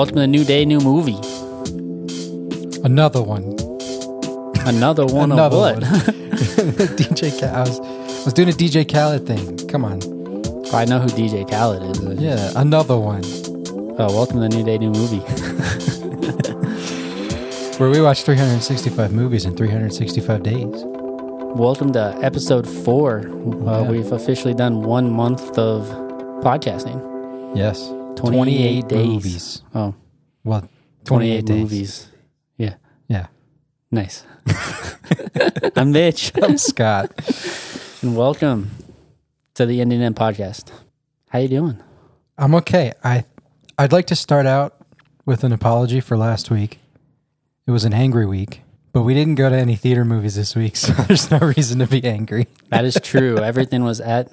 Welcome to the new day, new movie. Another one. Another one Another of what? one. DJ Khaled. I was, I was doing a DJ Khaled thing. Come on. I know who DJ Khaled is. Yeah, another one. Oh, welcome to the new day, new movie. Where we watch 365 movies in 365 days. welcome to episode four. Uh, We've officially done one month of podcasting. Yes. 28, days. movies. Oh, Well, 28, 28, days. movies. Yeah, Yeah. nice. I'm Mitch, I'm Scott. and welcome to the Indian End Podcast. How you doing? I'm okay. I I'd like to start out with an apology for last week. It was an angry week, but we didn't go to any theater movies this week, so there's no reason to be angry. That is true. Everything was at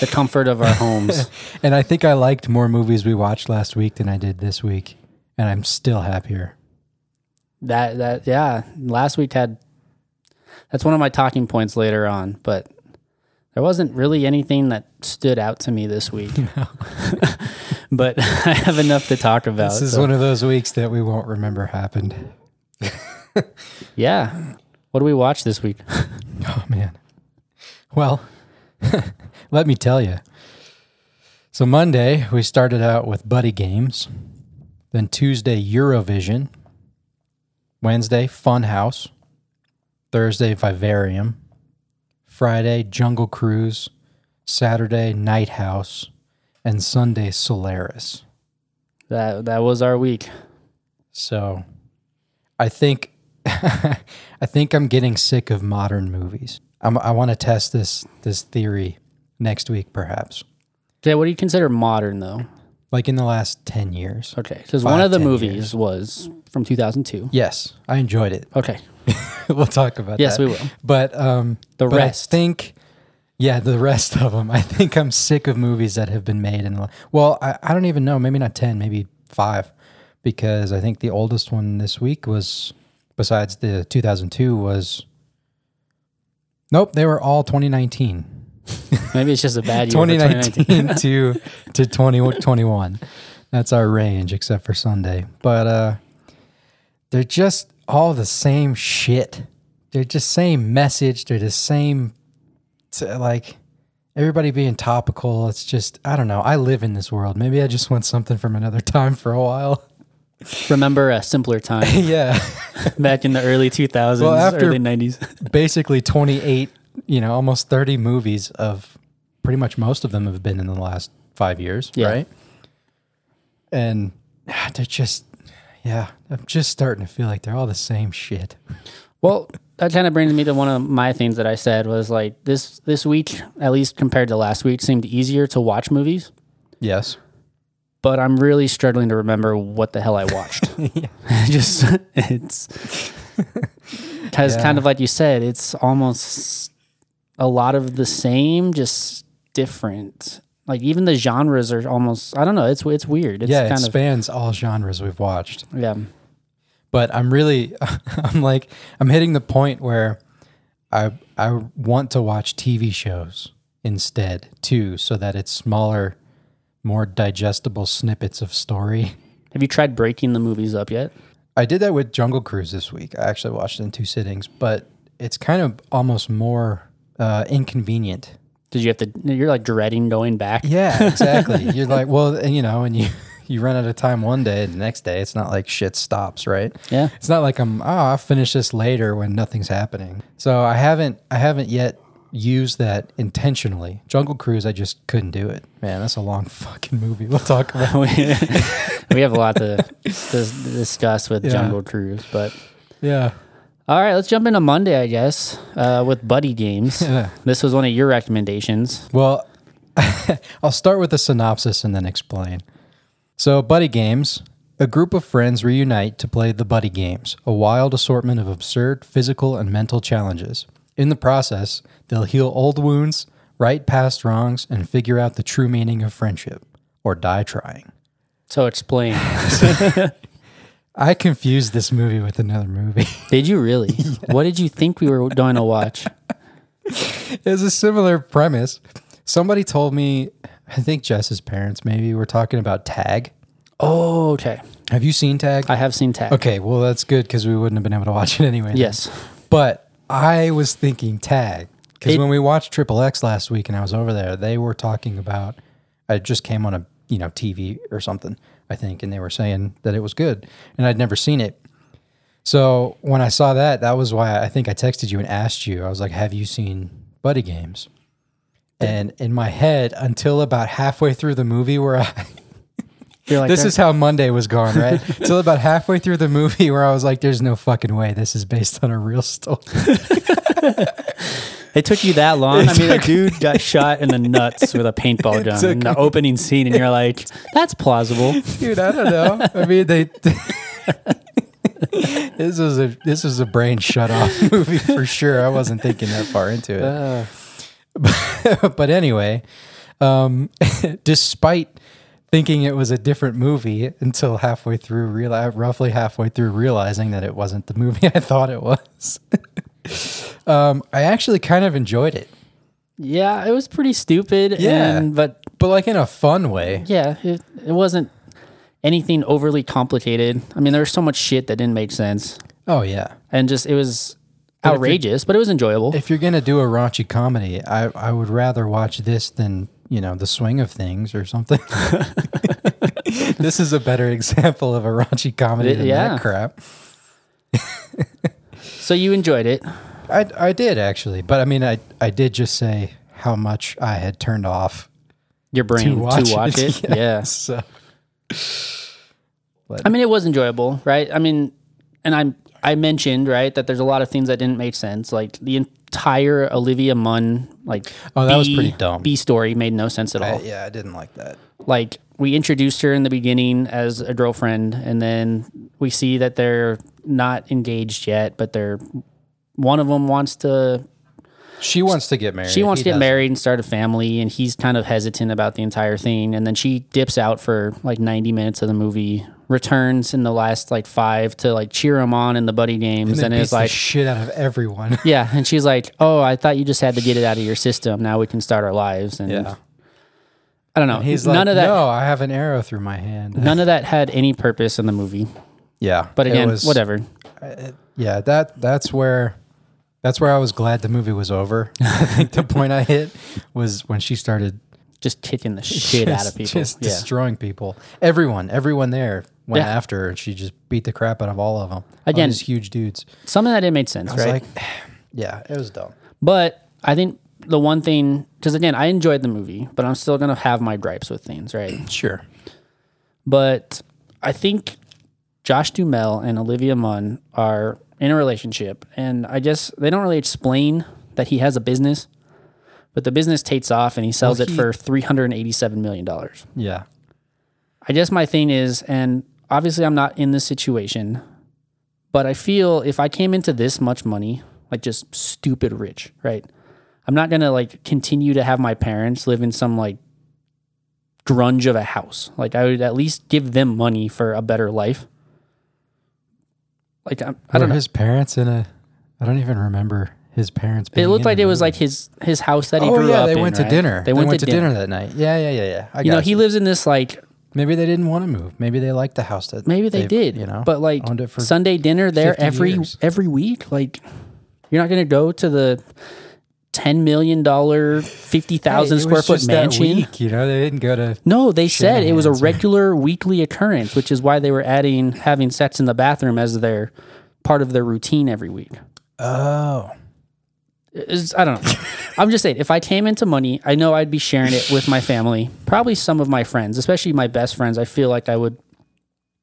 the comfort of our homes. And I think I liked more movies we watched last week than I did this week, and I'm still happier. That that yeah. Last week had that's one of my talking points later on, but there wasn't really anything that stood out to me this week. but I have enough to talk about. This is so- one of those weeks that we won't remember happened. Yeah. What do we watch this week? Oh man. Well, let me tell you. So Monday we started out with Buddy Games, then Tuesday Eurovision, Wednesday Funhouse, Thursday Vivarium, Friday Jungle Cruise, Saturday Night House, and Sunday Solaris. That that was our week. So I think I think I'm getting sick of modern movies. I'm, I want to test this this theory next week, perhaps. Okay, what do you consider modern though? Like in the last ten years. Okay, because one of the movies years. was from 2002. Yes, I enjoyed it. Okay, we'll talk about yes, that. we will. But um, The but I rest. think, yeah, the rest of them. I think I'm sick of movies that have been made in. the- Well, I, I don't even know. Maybe not ten. Maybe five, because I think the oldest one this week was, besides the 2002, was. Nope, they were all 2019. Maybe it's just a bad year. for 2019 to to 2021. That's our range, except for Sunday. But uh, they're just all the same shit. They're just same message. They're the same, t- like everybody being topical. It's just I don't know. I live in this world. Maybe I just want something from another time for a while. Remember a simpler time yeah, back in the early 2000s, Well, after- early 90s. basically 28. You know, almost 30 movies of pretty much most of them have been in the last five years, Yeah. right? And they're just, yeah, I'm just starting to feel like they're all the same shit. Well, that kind of brings me to one of my things that I said was like this this week, at least compared to last week, seemed easier to watch movies. Yes. But I'm really struggling to remember what the hell I watched. Just it's because Yeah. kind of like you said, it's almost a lot of the same, just different. Like even the genres are almost I don't know. It's it's weird. It's yeah, it kind of spans all genres we've watched. yeah. But I'm really, I'm like, I'm hitting the point where I I want to watch TV shows instead too, so that it's smaller, more digestible snippets of story. Have you tried breaking the movies up yet? I did that with Jungle Cruise this week. I actually watched it in two sittings, but it's kind of almost more uh, inconvenient. Did you have to? You're like dreading going back. Yeah, exactly. You're like, well, and you know, and you you run out of time one day, and the next day it's not like shit stops, right? Yeah. It's not like I'm oh I'll finish this later when nothing's happening. So I haven't I haven't yet used that intentionally. Jungle Cruise, I just couldn't do it. Man, that's a long fucking movie. We'll talk about. we, we have a lot to, to discuss with Yeah. Jungle Cruise, but Yeah. all right, let's jump into Monday, I guess, uh, with Buddy Games. Yeah. This was one of your recommendations. Well, I'll start with the synopsis and then explain. So, Buddy Games. A group of friends reunite to play the Buddy Games, a wild assortment of absurd physical and mental challenges. In the process, they'll heal old wounds, right past wrongs, and figure out the true meaning of friendship, or die trying. So explain. I confused this movie with another movie. did you really? What did you think we were going to watch? it was a similar premise. Somebody told me, I think Jess's parents maybe were talking about Tag. Oh, okay. Have you seen Tag? I have seen Tag. okay, well that's good because we wouldn't have been able to watch it anyway. then. Yes. But I was thinking Tag because when we watched Triple X last week and I was over there, they were talking about. I just came on a you know TV or something, I think, and they were saying that it was good, and I'd never seen it. So when I saw that, that was why I think I texted you and asked you. I was like, "Have you seen Buddy Games?" And in my head, until about halfway through the movie, where I like, this is how Monday was gone, right? Till about halfway through the movie, where I was like, "There's no fucking way this is based on a real story." It took you that long. I mean, a dude got shot in the nuts with a paintball gun took in the opening scene, and you're like, "That's plausible." Dude, I don't know. I mean, they. this was a this was a brain shut off movie for sure. I wasn't thinking that far into it. Uh, but anyway, um, despite thinking it was a different movie until halfway through, real roughly halfway through, realizing that it wasn't the movie I thought it was. um, I actually kind of enjoyed it, yeah, it was pretty stupid. Yeah. and, but but like in a fun way. yeah, it, it wasn't anything overly complicated. I mean, there was so much shit that didn't make sense, Oh yeah. and just it was But outrageous, but it was enjoyable. If you're gonna do a raunchy comedy, I I would rather watch this than you know the swing of things or something. this is a better example of a raunchy comedy It- than yeah. that crap. so you enjoyed it. I I did actually, but I mean I I did just say how much I had turned off Your brain to watch, it. Yeah, Yeah. So I mean, it was enjoyable, right? I mean, and I I mentioned right that there's a lot of things that didn't make sense, like the entire Olivia Munn like Oh, that was pretty dumb. B story made no sense at all. I, yeah, I didn't like that. like we introduced her in the beginning as a girlfriend, and then we see that they're not engaged yet, but they're one of them wants to She wants to get married. she wants He to get doesn't. married and start a family and he's kind of hesitant about the entire thing and then she dips out for like 90 minutes of the movie returns in the last like five to like cheer him on in the buddy games. And, and, it's like shit out of everyone. yeah. And she's like oh i thought you just had to get it out of your system. Now we can start our lives. And yeah. i don't know. He's none like, of that no, I have an arrow through my hand. none of that had any purpose in the movie. Yeah, but it again was- whatever. Uh, yeah, that that's where that's where I was glad the movie was over. I think the point I hit was when she started just kicking the shit out of people. just yeah. destroying people. Everyone, everyone there went Yeah. after her, and she just beat the crap out of all of them. Again- these huge dudes. something that didn't make sense I was right like, yeah, it was dumb. But I think the one thing, because again, I enjoyed the movie, but I'm still gonna have my gripes with things, right? Sure. But I think Josh Duhamel and Olivia Munn are in a relationship, and I guess they don't really explain that he has a business, but the business takes off and he sells Well, it for three hundred and eighty-seven million dollars. Yeah. I guess my thing is, and obviously I'm not in this situation, but I feel if I came into this much money, like just stupid rich, right? I'm not gonna like continue to have my parents live in some like grunge of a house. Like I would at least give them money for a better life. Like I'm, I don't know. his parents in a? I don't even remember his parents. It looked like it was like his his house that he Oh grew yeah, up they in, went to dinner. They, went, to, dinner. that night. Yeah, yeah, yeah, yeah. I You know, got he lives in this like Maybe they didn't want to move. Maybe they liked the house that. Maybe they did, You know, but like owned it for Sunday dinner there every years. every week. Like you're not going to go to the ten million dollar, fifty thousand Hey, square foot mansion. week, you know, they didn't go to. No, they said it was a regular weekly occurrence, which is why they were adding having sex in the bathroom as their part of their routine every week. Oh, It's- I don't know. I'm just saying, if I came into money, I know I'd be sharing it with my family, probably some of my friends, especially my best friends. I feel like I would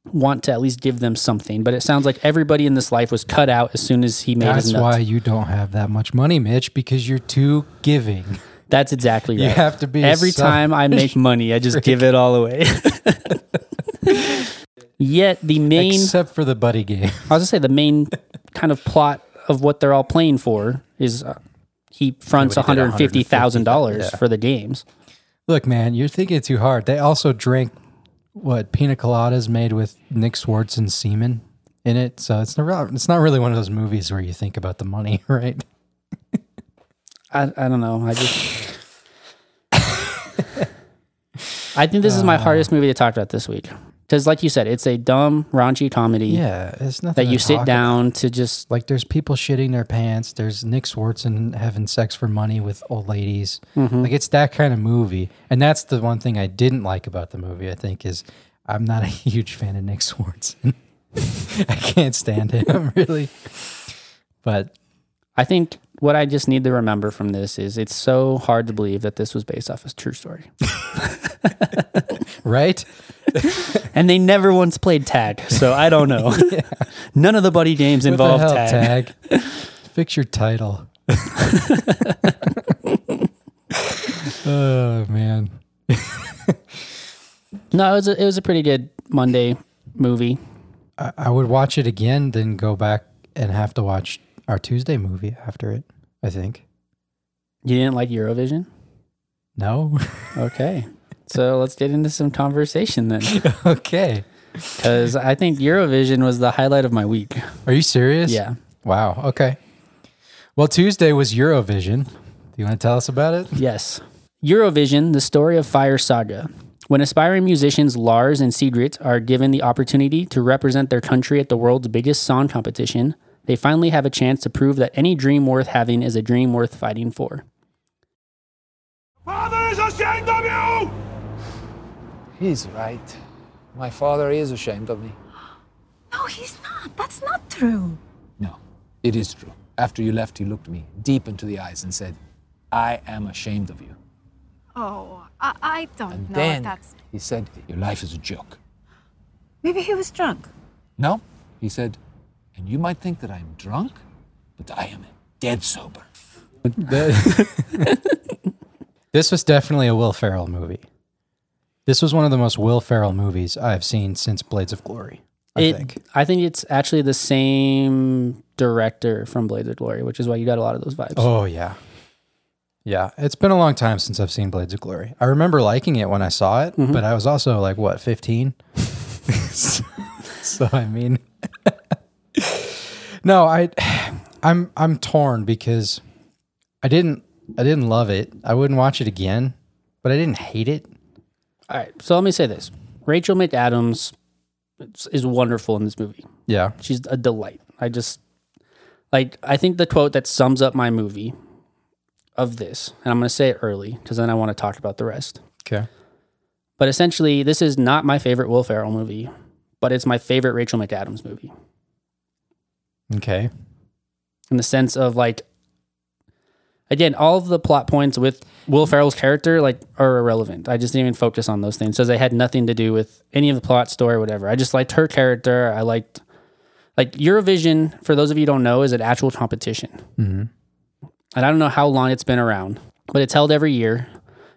want to at least give them something. But it sounds like everybody in this life was cut out as soon as he made that's his nuts. why you don't have that much money, Mitch, because you're too giving. That's exactly right. You have to be Every time I make money, I just give it all away. Yet the main, except for the buddy game. I was gonna say the main kind of plot of what they're all playing for is uh, he fronts one Nobody did hundred fifty thousand dollars for the games. Look, man, you're thinking too hard. They also drank what pina coladas made with Nick Swardson and semen in it, so it's not. It's not really one of those movies where you think about the money, right? I, I don't know. I just. I think this is my hardest movie to talk about this week Because, like you said, it's a dumb, raunchy comedy Yeah, it's nothing that you sit down to just. Like there's people shitting their pants. There's Nick Swardson having sex for money with old ladies. Mm-hmm. Like it's that kind of movie. And that's the one thing I didn't like about the movie. I think is I'm not a huge fan of Nick Swardson. I can't stand him really. But I think what I just need to remember from this is it's so hard to believe that this was based off a true story. right? And they never once played tag, so I don't know. None of the buddy games What the involve hell, tag. tag? Fix your title. oh man. No, it was a, it was a pretty good Monday movie. I, I would watch it again, then go back and have to watch our Tuesday movie after it. I think. You didn't like Eurovision? No. Okay. So let's get into some conversation then. okay. Because I think Eurovision was the highlight of my week. Are you serious? Yeah. Wow. Okay. Well, Tuesday was Eurovision. Do you want to tell us about it? Yes. Eurovision, the story of Fire Saga. When aspiring musicians Lars and Sigrid are given the opportunity to represent their country at the world's biggest song competition, they finally have a chance to prove that any dream worth having is a dream worth fighting for. Father is ashamed of you! He's right. My father is ashamed of me. No, he's not. That's not true. No, it is true. After you left, he looked me deep into the eyes and said, I am ashamed of you. Oh, I, I don't And know then if that's. he said, Your life is a joke. Maybe he was drunk. No, he said, and you might think that I'm drunk, but I am dead sober. This was definitely a Will Ferrell movie. This was one of the most Will Ferrell movies I've seen since Blades of Glory. I it, think. I think it's actually the same director from Blades of Glory, which is why you got a lot of those vibes. Oh yeah. Yeah, it's been a long time since I've seen Blades of Glory. I remember liking it when I saw it, mm-hmm. but I was also like what, 15? so, so, I mean No, I I'm I'm torn because I didn't I didn't love it. I wouldn't watch it again, but I didn't hate it. All right. So let me say this Rachel McAdams is- is wonderful in this movie. Yeah. She's a delight. I just like I think the quote that sums up my movie of this, and I'm going to say it early because then I want to talk about the rest. Okay. But essentially, this is not my favorite Will Ferrell movie, but it's my favorite Rachel McAdams movie Okay. in the sense of like, again, all of the plot points with Will Ferrell's character like are irrelevant. I just didn't even focus on those things because they had nothing to do with any of the plot, story, whatever. I just liked her character. I liked like Eurovision. For those of you who don't know, is an actual competition. Mm-hmm. And I don't know how long it's been around, but it's held every year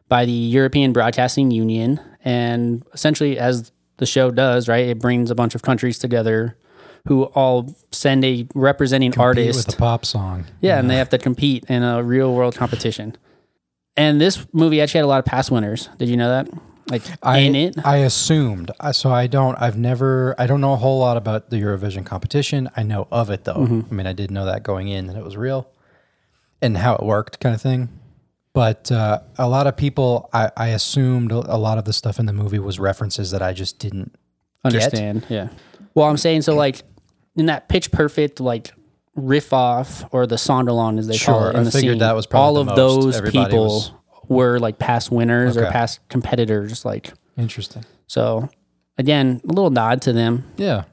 by the European Broadcasting Union. And essentially, as the show does, right, it brings a bunch of countries together who all send a representing Compete artist. with a pop song. Yeah, and they have to compete in a real world competition. And this movie actually had a lot of past winners. Did you know that? Like I, in it, I assumed. So I don't. I've never. I don't know a whole lot about the Eurovision competition. I know of it though. Mm-hmm. I mean, I did know that going in that it was real, and how it worked, kind of thing. But uh, a lot of people, I, I assumed a lot of the stuff in the movie was references that I just didn't understand. Yeah. Well, I'm saying so like in that pitch perfect like riff off or the Sonderland as they call Sure, it in I the figured scene, that was probably all of those everybody people was- were like past winners or past competitors. Like Interesting. so, again, a little nod to them. Yeah.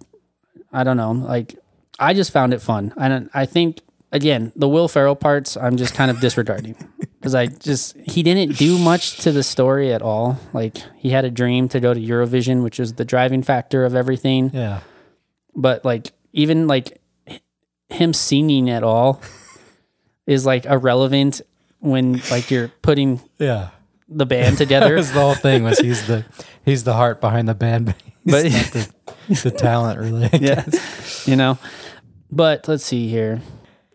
I don't know. Like I just found it fun, and I think again the Will Ferrell parts I'm just kind of disregarding because I just he didn't do much to the story at all. Like he had a dream to go to Eurovision, which is the driving factor of everything. Yeah. But like even like him singing at all is like irrelevant when like you're putting Yeah. the band That together. the whole thing. Was he's the he's the heart behind the band, but he's But- the, the talent really. I yeah, guess. you know. But let's see here.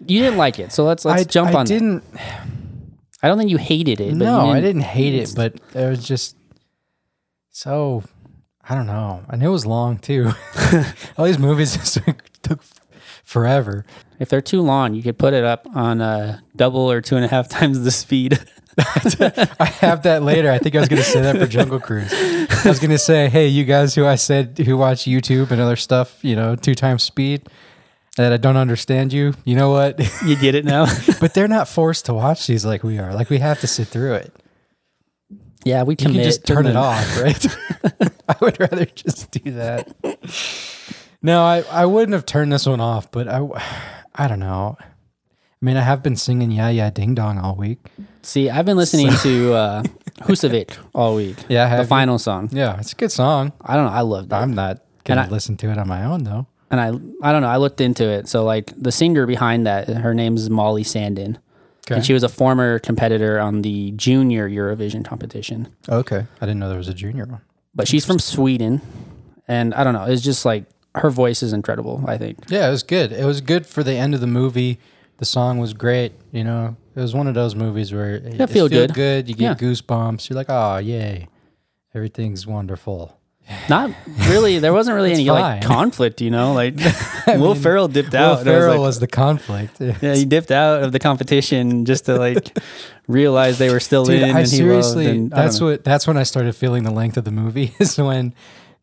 You didn't like it, so let's let's I jump I on. that. didn't. I don't think you hated it. But no, you I didn't hate it, but it was just so. I don't know. I knew it was long too. All these movies just took forever. If they're too long, you could put it up on uh, double or two and a half times the speed. I have that later. I think I was going to say that for Jungle Cruise. I was going to say, hey, you guys who I said who watch YouTube and other stuff, you know, two times speed, that I don't understand you. You know what? You get it now? but they're not forced to watch these like we are. Like we have to sit through it. Yeah, we You can just turn it off, right? I would rather just do that. No, I, I wouldn't have turned this one off, but I, I don't know. I mean, I have been singing "Yeah Yeah Ding Dong" all week. See, I've been listening to uh, Husavik all week. Yeah, have the you? final song. Yeah, it's a good song. I don't know. I love that. I'm not gonna I- listen to it on my own though. and I I don't know. I looked into it. So like the singer behind that, her name is Molly Sandén, Okay. and she was a former competitor on the junior Eurovision competition. okay, I didn't know there was a junior one. But she's from Sweden, and I don't know. It's just like her voice is incredible. I think. Yeah, it was good. It was good for the end of the movie. The song was great. You know, it was one of those movies where it, it feel good. good. You get Yeah. goosebumps. You're like, oh yay, everything's wonderful. Not really. There wasn't really any fine. like conflict. You know, like Will Ferrell dipped Will out. and I was Ferrell like- was the conflict. Yeah, he dipped out of the competition just to like realize they were still Dude, in. I seriously, and that's what that's when I started feeling the length of the movie is when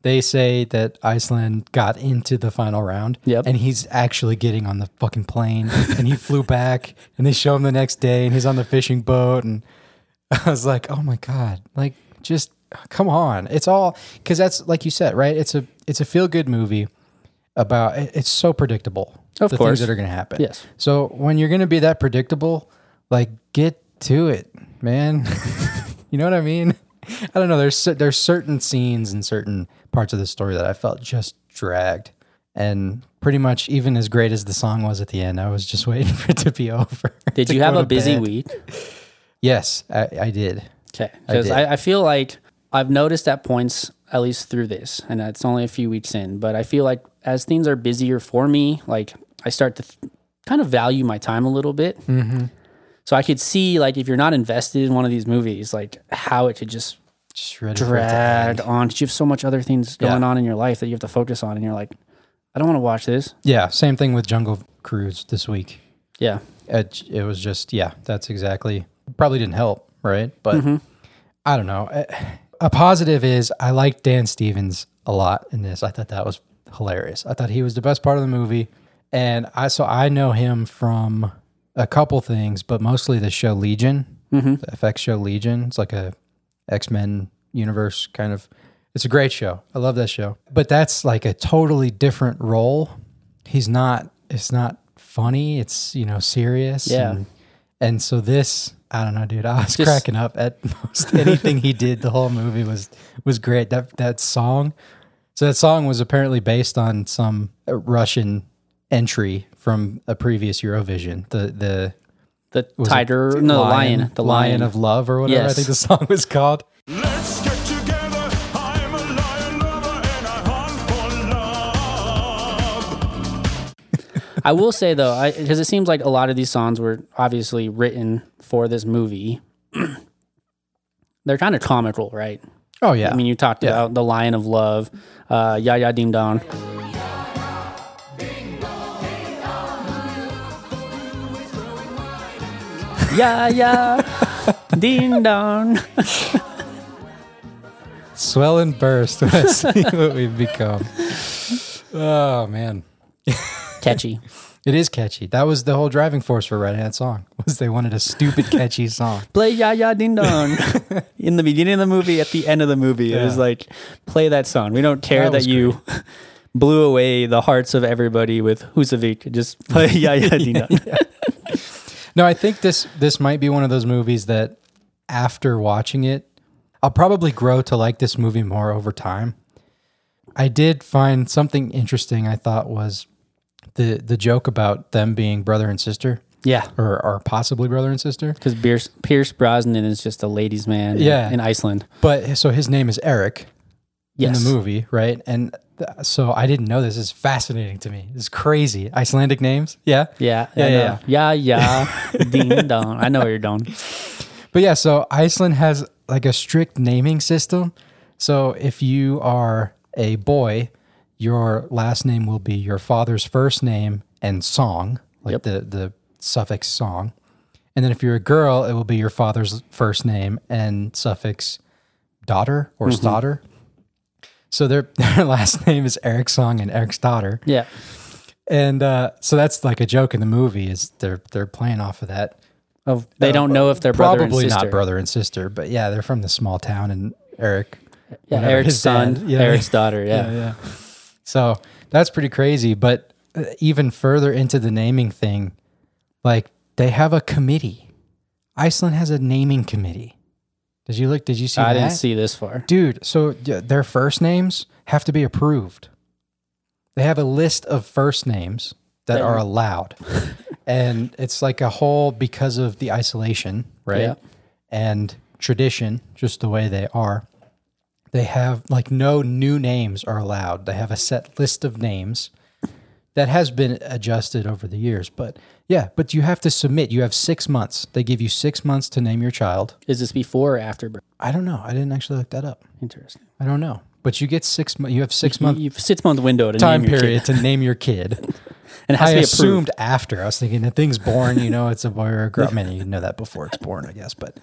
they say that Iceland got into the final round. Yep. And he's actually getting on the fucking plane and he flew back and they show him the next day and he's on the fishing boat and I was like, "Oh my god. Like just come on. It's all cuz that's like you said, right? It's a it's a feel good movie about it's so predictable. Of the course. things that are going to happen. Yes. So when you're going to be that predictable, like get to it, man. you know what I mean? I don't know. There's cer- there's certain scenes and certain parts of the story that I felt just dragged, and pretty much even as great as the song was at the end, I was just waiting for it to be over. Did to you have go a to busy bed. week? Yes, I, I did. Okay, I because did. I, I, feel like I've noticed at points, at least through this, and it's only a few weeks in, but I feel like as things are busier for me, like I start to th- kind of value my time a little bit. Mm-hmm. So I could see like if you're not invested in one of these movies, like how it could just Just ready for it to drag on. You have so much other things Yeah. going on in your life that you have to focus on, and you're like, I don't want to watch this. Yeah, same thing with Jungle Cruise this week. Yeah, It, it was just yeah, that's exactly probably didn't help, right? But Mm-hmm. I don't know. A- A positive is I liked Dan Stevens a lot in this. I thought that was hilarious. I thought he was the best part of the movie, and I so I know him from a couple things, but mostly the show Legion, Mm-hmm. the FX show Legion. It's like a X Men universe kind of. It's a great show. I love that show, but that's like a totally different role. He's not. It's not funny. It's you know serious. Yeah. And, and so this, I don't know, dude. I was Just- cracking up at most anything he did. The whole movie was was great. That that song. So that song was apparently based on some uh, Russian entry from a previous Eurovision. The the the was it tiger, no, the lion, the lion, of love or whatever. I think the song was called. Let's get together. I'm a lion lover and I hunt for love. I will say though, because it seems like a lot of these songs were obviously written for this movie. They're kind of comical, right? Oh yeah, I mean, you talked Yeah. about the Lion of Love, uh, Ya Ya Ding Dong. Yeah, yeah, ding dong. swell and burst. when I see what we've become. Oh man, Catchy. It is catchy. That was the whole driving force for Red Hand Song was they wanted a stupid catchy song. Play Ya Ya Ding Dong in the beginning of the movie, at the end of the movie. It was like, play that song. We don't care That that, you blew away the hearts of everybody with Husavik. Just play Ya Ya Ding Dong. No, I think this this might be one of those movies that after watching it, I'll probably grow to like this movie more over time. I did find something interesting. I thought was the the joke about them being brother and sister, Yeah. or or possibly brother and sister. Because Pierce, Pierce Brosnan is just a ladies' man in- Yeah. in Iceland. But so his name is Eric Yes. in the movie, right? And th- so I didn't know this. It's fascinating to me. It's crazy. Icelandic names, yeah. Yeah. Yeah, I yeah. Yeah, yeah. Ding dong. I know where you're going. But yeah, so Iceland has like a strict naming system. So if you are a boy, your last name will be your father's first name and song, like Yep. the the suffix song. And then if you're a girl, it will be your father's first name and suffix daughter or daughter. So their their last name is Eric Song and Eric's daughter. Yeah. And uh, so that's like a joke in the movie is they're they're playing off of that. Oh, they don't know if they're brother Probably and sister. not brother and sister, but yeah, they're from the small town and Eric. Yeah, Eric's son, dad. Yeah. Eric's daughter. Yeah. yeah. So that's pretty crazy. But uh, even further into the naming thing, like they have a committee. Iceland has a naming committee. Did you look? Did you see I that? didn't see this far. Dude, so their first names have to be approved. They have a list of first names that are allowed. and it's like a whole because of the isolation, right? Yeah. And tradition, just the way they are. They have like no new names are allowed. They have a set list of names that has been adjusted over the years. But yeah, but you have to submit. You have six months. They give you six months to name your child. Is this before or after birth? I don't know. I didn't actually look that up. Interesting. I don't know. But you get six. You have six You, month you have six month window to time name your period to name your kid. and it has I to be assumed approved. after. I was thinking the thing's born. You know, it's a boy or a girl. I mean, you know that before it's born, I guess. But,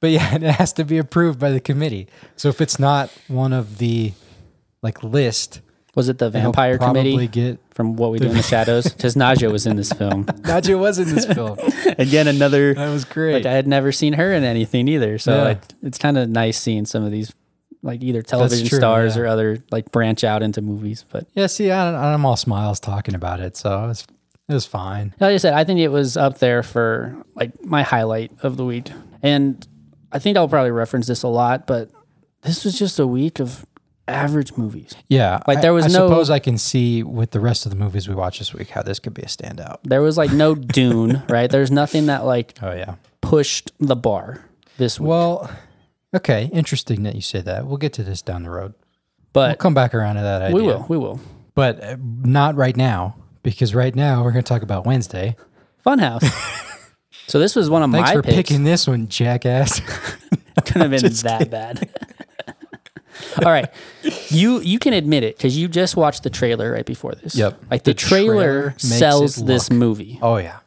but yeah, it has to be approved by the committee. So if it's not one of the like list, Was it the vampire committee get. from What We Do in the Shadows? Because Naja was in this film. Nadia was in this film. Again, another. That was great. Like I had never seen her in anything either, so Yeah. like it's kind of nice seeing some of these, like either television true, stars yeah. or other like branch out into movies. But yeah, see, I, I'm all smiles talking about it, so it was, it was fine. like I said, I think it was up there for like my highlight of the week, and I think I'll probably reference this a lot, but this was just a week of average movies. Yeah, Like, there was no I no- suppose I can see with the rest of the movies we watched this week how this could be a standout. There was like no Dune, right? There's nothing that like Oh yeah. pushed the bar this week. Well, okay, interesting that you say that. We'll get to this down the road. But we'll come back around to that idea. we will, we will. but uh, not right now because right now we're going to talk about Wednesday. Funhouse. so this was one of Thanks my Thanks for picks. picking this one, jackass. Couldn't have been that bad. All right, you you can admit it because you just watched the trailer right before this. Yep. Like the, The trailer trailer, sells this movie. oh yeah,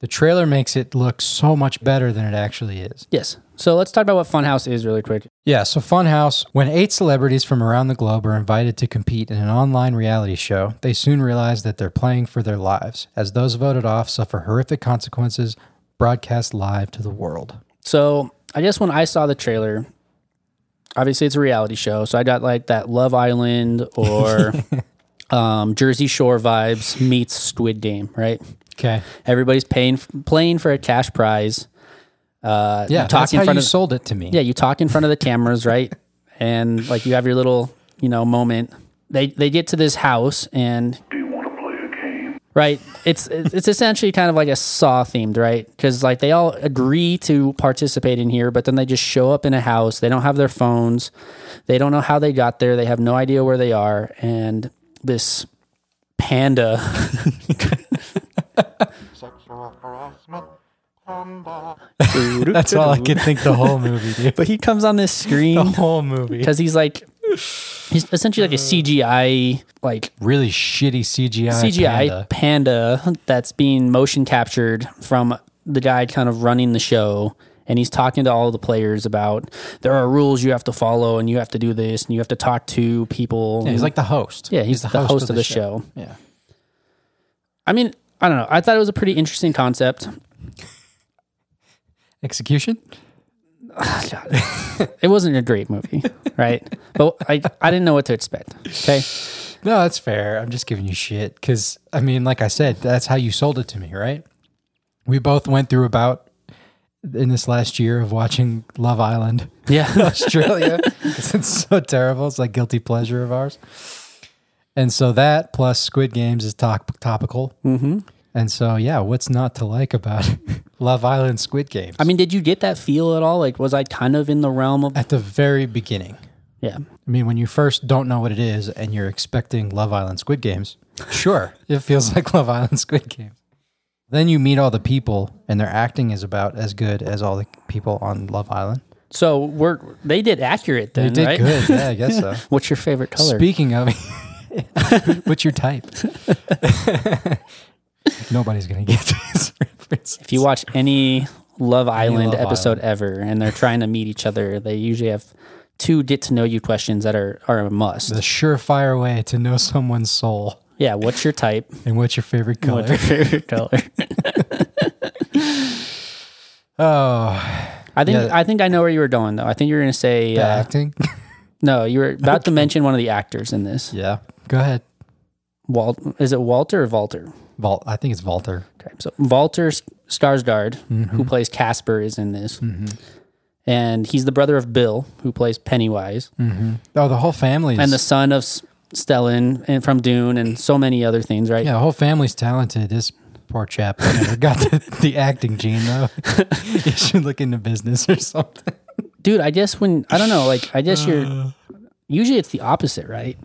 the trailer makes it look so much better than it actually is. Yes. So let's talk about what Funhouse is really quick. Yeah, so Funhouse, when eight celebrities from around the globe are invited to compete in an online reality show, they soon realize that they're playing for their lives, as those voted off suffer horrific consequences broadcast live to the world. So I guess when I saw the trailer, obviously it's a reality show, so I got like that Love Island or um, Jersey Shore vibes meets Squid Game, right? Okay. Everybody's paying playing for a cash prize. Uh, Yeah, you talk that's in how front you of sold it to me. yeah, you talk in front of the cameras, right? And like you have your little you know moment. They they get to this house and do you want to play a game? right it's it's essentially kind of like a saw themed right because like they all agree to participate in here but then they just show up in a house they don't have their phones they don't know how they got there they have no idea where they are and this panda Sexual harassment. That's all I could think the whole movie, dude. but he comes on this screen The whole movie. because he's like he's essentially like a cgi like Really shitty CGI. CGI panda. panda. that's being motion captured from the guy kind of running the show. And he's talking to all the players about there are rules you have to follow and you have to do this and you have to talk to people. Yeah, he's like the host. yeah, he's, the, host, of the, show. Yeah. I mean, I don't know. I thought it was a pretty interesting concept. Execution? It wasn't a great movie, right? But I, I didn't know what to expect. Okay. No, that's fair. I'm just giving you shit because I mean, like I said, that's how you sold it to me, right? We both went through about in this last year of watching Love Island Yeah. Australia it's so terrible. It's like guilty pleasure of ours. And so that plus Squid Games is top- topical. Mm-hmm. And so yeah, what's not to like about Love Island Squid Games? I mean, did you get that feel at all? Like, was I kind of in the realm of, at the very beginning. yeah. I mean, when you first don't know what it is and you're expecting Love Island Squid Games, sure, it feels like Love Island Squid Games. Then you meet all the people, and their acting is about as good as all the people on Love Island. So we're, they did accurate They did right? good, yeah, I guess so. What's your favorite color? Speaking of, what's your type? Nobody's gonna get this reference. if you watch any Love Island Love episode Island. ever, and they're trying to meet each other. They usually have two get to know you questions that are are a must. The surefire way to know someone's soul. yeah, what's your type? And what's your favorite color? What's your favorite color? oh, I think Yeah. I think I know where you were going though. I think you were going to say the uh, acting. no. You were about to mention one of the actors in this. yeah. Go ahead. Walt is it Walter or Walter? Val- I think it's Walter. Okay, so Walter Skarsgård, Mm-hmm. who plays Casper, is in this, mm-hmm. and he's the brother of Bill, who plays Pennywise, mm-hmm. Oh, the whole family, and the son of Stellan and from Dune, and so many other things. Right? yeah, the whole family's talented. This poor chap never got the, the acting gene though. he should look into business or something. dude. I guess when I don't know, like I guess you're. Uh. Usually, it's the opposite, right?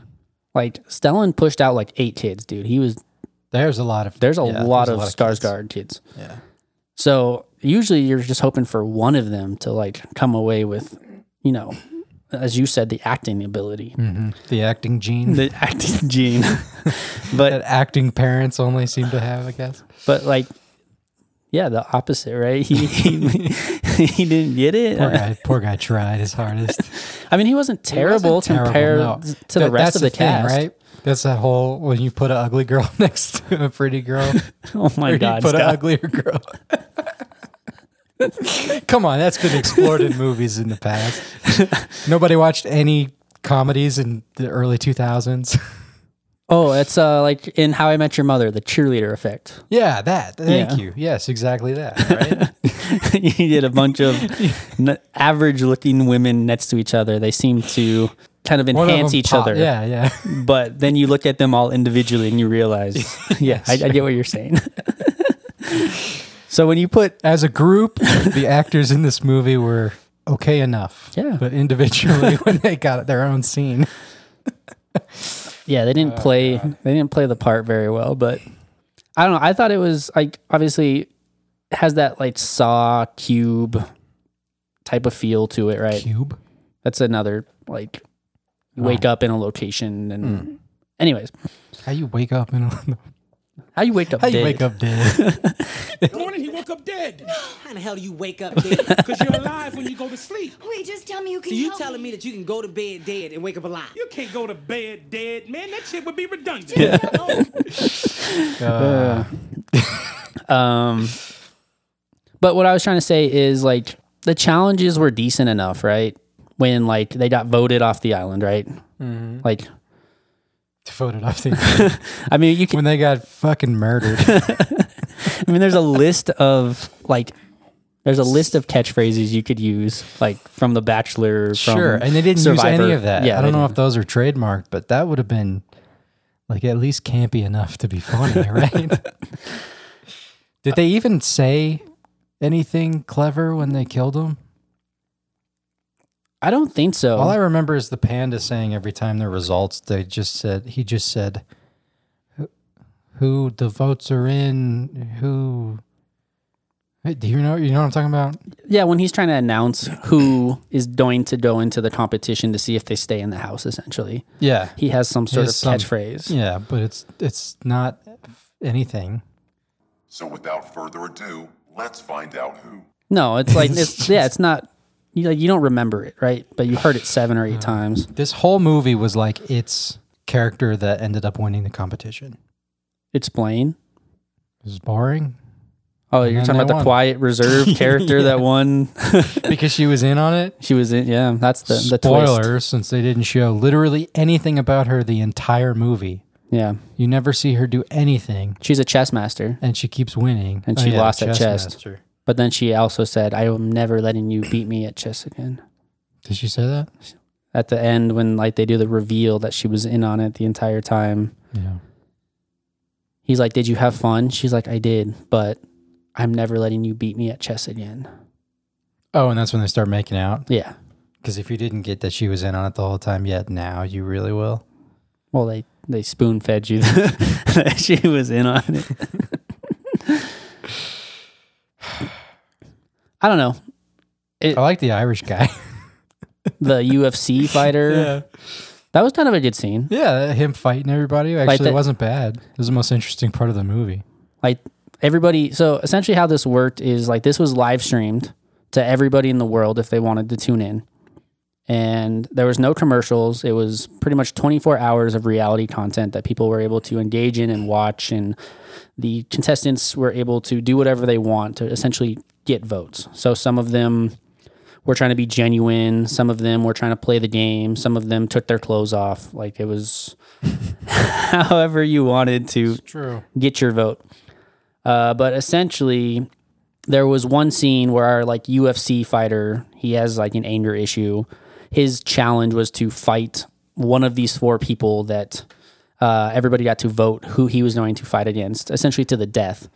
Like Stellan pushed out like eight kids, dude. He was There's a lot of there's a yeah, lot there's of kids. Skarsgård kids. Yeah. So usually you're just hoping for one of them to like come away with, you know, as you said, the acting ability, mm-hmm. The acting gene the acting gene. but that acting parents only seem to have, I guess. but like, yeah, the opposite, right? He he, he didn't get it. Poor guy, poor guy tried his hardest. I mean, he wasn't terrible Wasn't terrible, compared no. to the That- rest of the, thing, cast, right? That's that whole when you put an ugly girl next to a pretty girl. Oh my god, put an uglier girl. Come on, that's been explored in movies in the past. Nobody watched any comedies in the early 2000s. Oh, it's uh like in How I Met Your Mother, the cheerleader effect. Yeah, that. Thank Yeah. you. Yes, exactly that. Right? you get a bunch of n- average-looking women next to each other. They seem to kind of One of enhance them each pop- other. Yeah, yeah. but then you look at them all individually and you realize, yeah, I, I get what you're saying. so when you put, As a group, the actors in this movie were okay enough. Yeah. But individually, when they got their own scene, yeah, they Oh, didn't play, they didn't play the part very well. But I don't know. I thought it was like obviously has that like Saw cube type of feel to it, right? cube. That's another like you wake up in a location and. Hmm. Anyways, How you wake up in a, how you wake up? how you dead? wake up dead? morning he woke up dead. How the hell do you wake up dead? Because you're alive when you go to sleep. Wait, just tell me you can so you help telling me that you can go to bed dead and wake up alive? You can't go to bed dead, man. That shit would be redundant. Yeah. Um, but what I was trying to say is like the challenges were decent enough, right? When like they got voted off the island, right? Like, Voted off the. I mean, you can. when they got fucking murdered. I mean, there's a list of like, there's a list of catchphrases you could use, like from The Bachelor. From Sure, and they didn't Survivor. use any of that. Yeah, I don't know if those are trademarked, but that would have been like at least campy enough to be funny, right? Did they even say anything clever when they killed him? I don't think so. All I remember is the panda saying every time the results, they just said he just said, "Who- "Who the votes are in? Who." Do you know? You know what I'm talking about? yeah, when he's trying to announce who is going to go into the competition to see if they stay in the house, essentially, Yeah, he has some sort of some- catchphrase. yeah, but it's it's not anything. So without further ado, let's find out who. No, it's like it's yeah, it's not you like you don't remember it, right? But you heard it seven or eight uh, times. This whole movie was like its character that ended up winning the competition. Explain. It was boring Oh, you're talking about the won. quiet reserve character that won. because she was in on it. she was in. Yeah, that's the the twist. Spoiler, since they didn't show literally anything about her the entire movie. Yeah, You never see her do anything, she's a chess master, and she keeps winning. And Oh, she yeah, lost the at chess. master. but then she also said, "I am never letting you beat me at chess again." Did she say that? At the end, when like they do the reveal that she was in on it the entire time, Yeah. He's like, "Did you have fun?" She's like, "I did, but I'm never letting you beat me at chess again." Oh, and that's when they start making out. Yeah. Because if you didn't get that she was in on it the whole time yet, now you really will. Well, they they spoon fed you that she was in on it. I don't know. I like the Irish guy. The UFC fighter. That was kind of a good scene. yeah, him fighting everybody actually the- wasn't bad. It was the most interesting part of the movie. Like everybody. So essentially, how this worked is like this was live streamed to everybody in the world if they wanted to tune in, and there was no commercials. It was pretty much 24 hours of reality content that people were able to engage in and watch, and the contestants were able to do whatever they want to essentially get votes. So some of them were trying to be genuine. Some of them were trying to play the game. Some of them took their clothes off. Like it was however you wanted to get your vote. Uh, but essentially, there was one scene where our like UFC fighter, he has like an anger issue. His challenge was to fight one of these four people that uh, everybody got to vote who he was going to fight against, essentially to the death.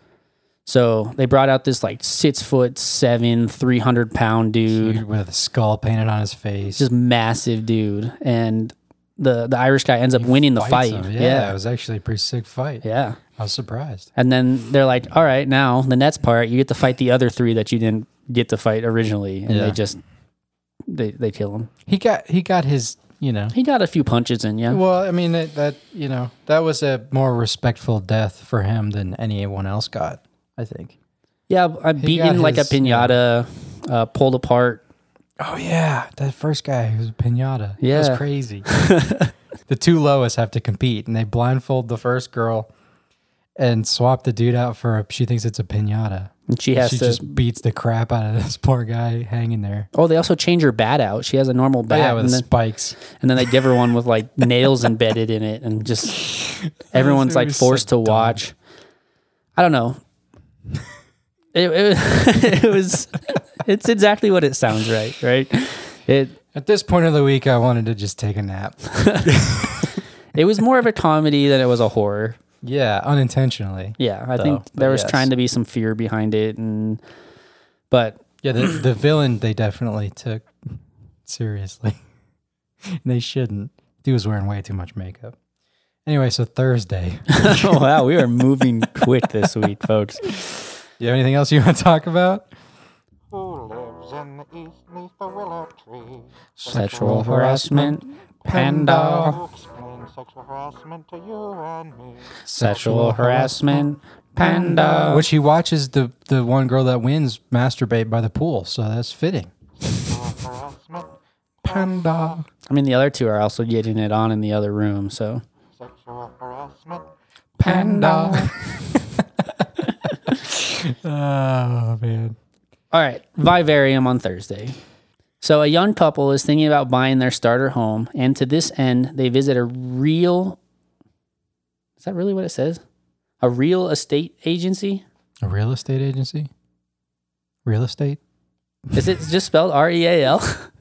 So they brought out this like six foot seven, three hundred pound dude Dude with a skull painted on his face. just massive dude, and the the Irish guy ends up winning the fight. Yeah, Yeah, it was actually a pretty sick fight. Yeah. I was surprised. And then they're like, "All right, now the next part, you get to fight the other three that you didn't get to fight originally," and Yeah. they just they they kill him. He got he got his you know. He got a few punches in, yeah. Well, I mean that, that you know that was a more respectful death for him than anyone else got. I think. yeah, I got beaten like a his, pinata, uh, pulled apart. Oh yeah, that first guy who was a pinata. Yeah. was crazy. the two lowest have to compete, and they blindfold the first girl and swap the dude out for a. She thinks it's a pinata. And she has she to. just beats the crap out of this poor guy hanging there. oh, they also change her bat out. She has a normal Oh, bat, yeah, with and, then, spikes. and then they give her one with like nails embedded in it, and just everyone's like forced to watch. I don't know. It, it, it was. It's exactly what it sounds right, right? It At this point of the week, I wanted to just take a nap. it was more of a comedy than it was a horror. yeah, unintentionally. Yeah, I Though, think there was yes. trying to be some fear behind it, and but Yeah, the the villain they definitely took seriously. they shouldn't. He was wearing way too much makeup. Anyway, so Thursday. oh wow, we are moving quick this week, folks. Do You have anything else you want to talk about? Who lives in the east neath the willow tree? Sexual harassment, panda. Who explains sexual harassment to you and me? Sexual harassment, panda. Which he watches the the one girl that wins masturbate by the pool, so that's fitting. Sexual harassment, Panda. I mean, the other two are also getting it on in the other room. So sexual harassment. Panda. oh man. All right, Vivarium on Thursday. So a young couple is thinking about buying their starter home, and to this end, they visit a real. Is that really what it says? A real estate agency? A real estate agency? Real estate? Is it just spelled R E A L?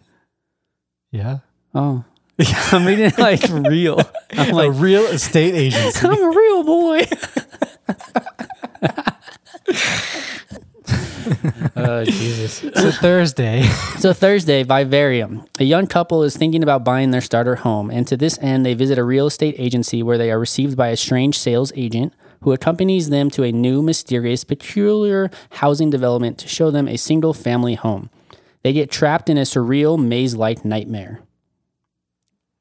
Yeah. Oh, I'm reading it like real. I'm like, real estate agency. I'm a real boy. oh Jesus. so Thursday. So Thursday, Vivarium. A young couple is thinking about buying their starter home, and to this end, they visit a real estate agency where they are received by a strange sales agent who accompanies them to a new, mysterious, peculiar housing development to show them a single family home. They get trapped in a surreal maze-like nightmare.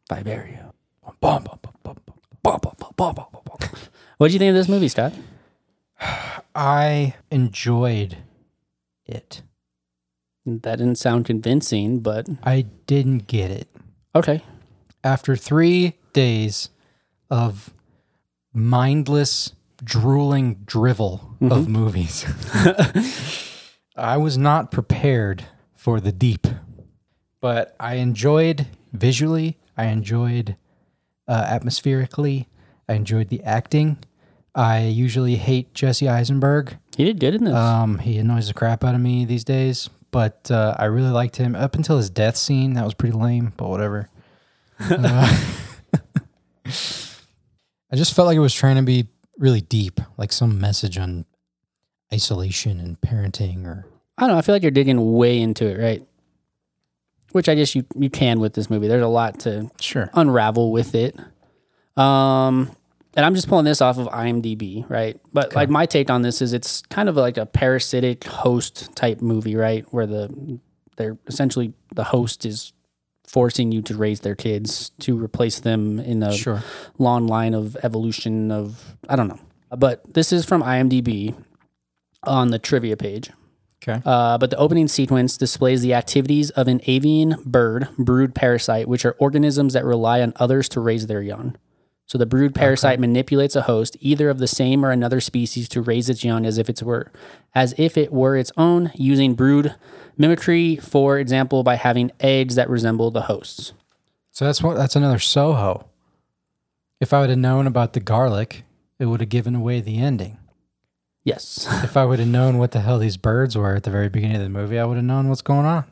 Vivarium. What do you think of this movie, Scott? I enjoyed it. That didn't sound convincing, but I didn't get it. okay. After three days of mindless, drooling drivel of mm-hmm. movies, I was not prepared for the deep. But I enjoyed visually, I enjoyed uh, atmospherically, I enjoyed the acting. I usually hate Jesse Eisenberg. He did good in this. Um, he annoys the crap out of me these days, but uh, I really liked him up until his death scene. That was pretty lame, but whatever. Uh, I just felt like it was trying to be really deep, like some message on isolation and parenting, or I don't know. I feel like you're digging way into it, right? Which I guess you you can with this movie. There's a lot to sure, unravel with it. Um, and I'm just pulling this off of IMDb, right? But like my take on this is it's kind of like a parasitic host type movie, right? Where the they're essentially the host is forcing you to raise their kids to replace them in a sure. long line of evolution of I don't know. But this is from IMDb. on the trivia page. Okay. Uh, but the opening sequence displays the activities of an avian bird brood parasite, which are organisms that rely on others to raise their young. So the brood parasite manipulates a host, either of the same or another species, to raise its young as if it were, as if it were its own, using brood mimicry, for example, by having eggs that resemble the host's. So that's what that's another Soho. If I would have known about the garlic, it would have given away the ending. Yes. If I would have known what the hell these birds were at the very beginning of the movie, I would have known what's going on.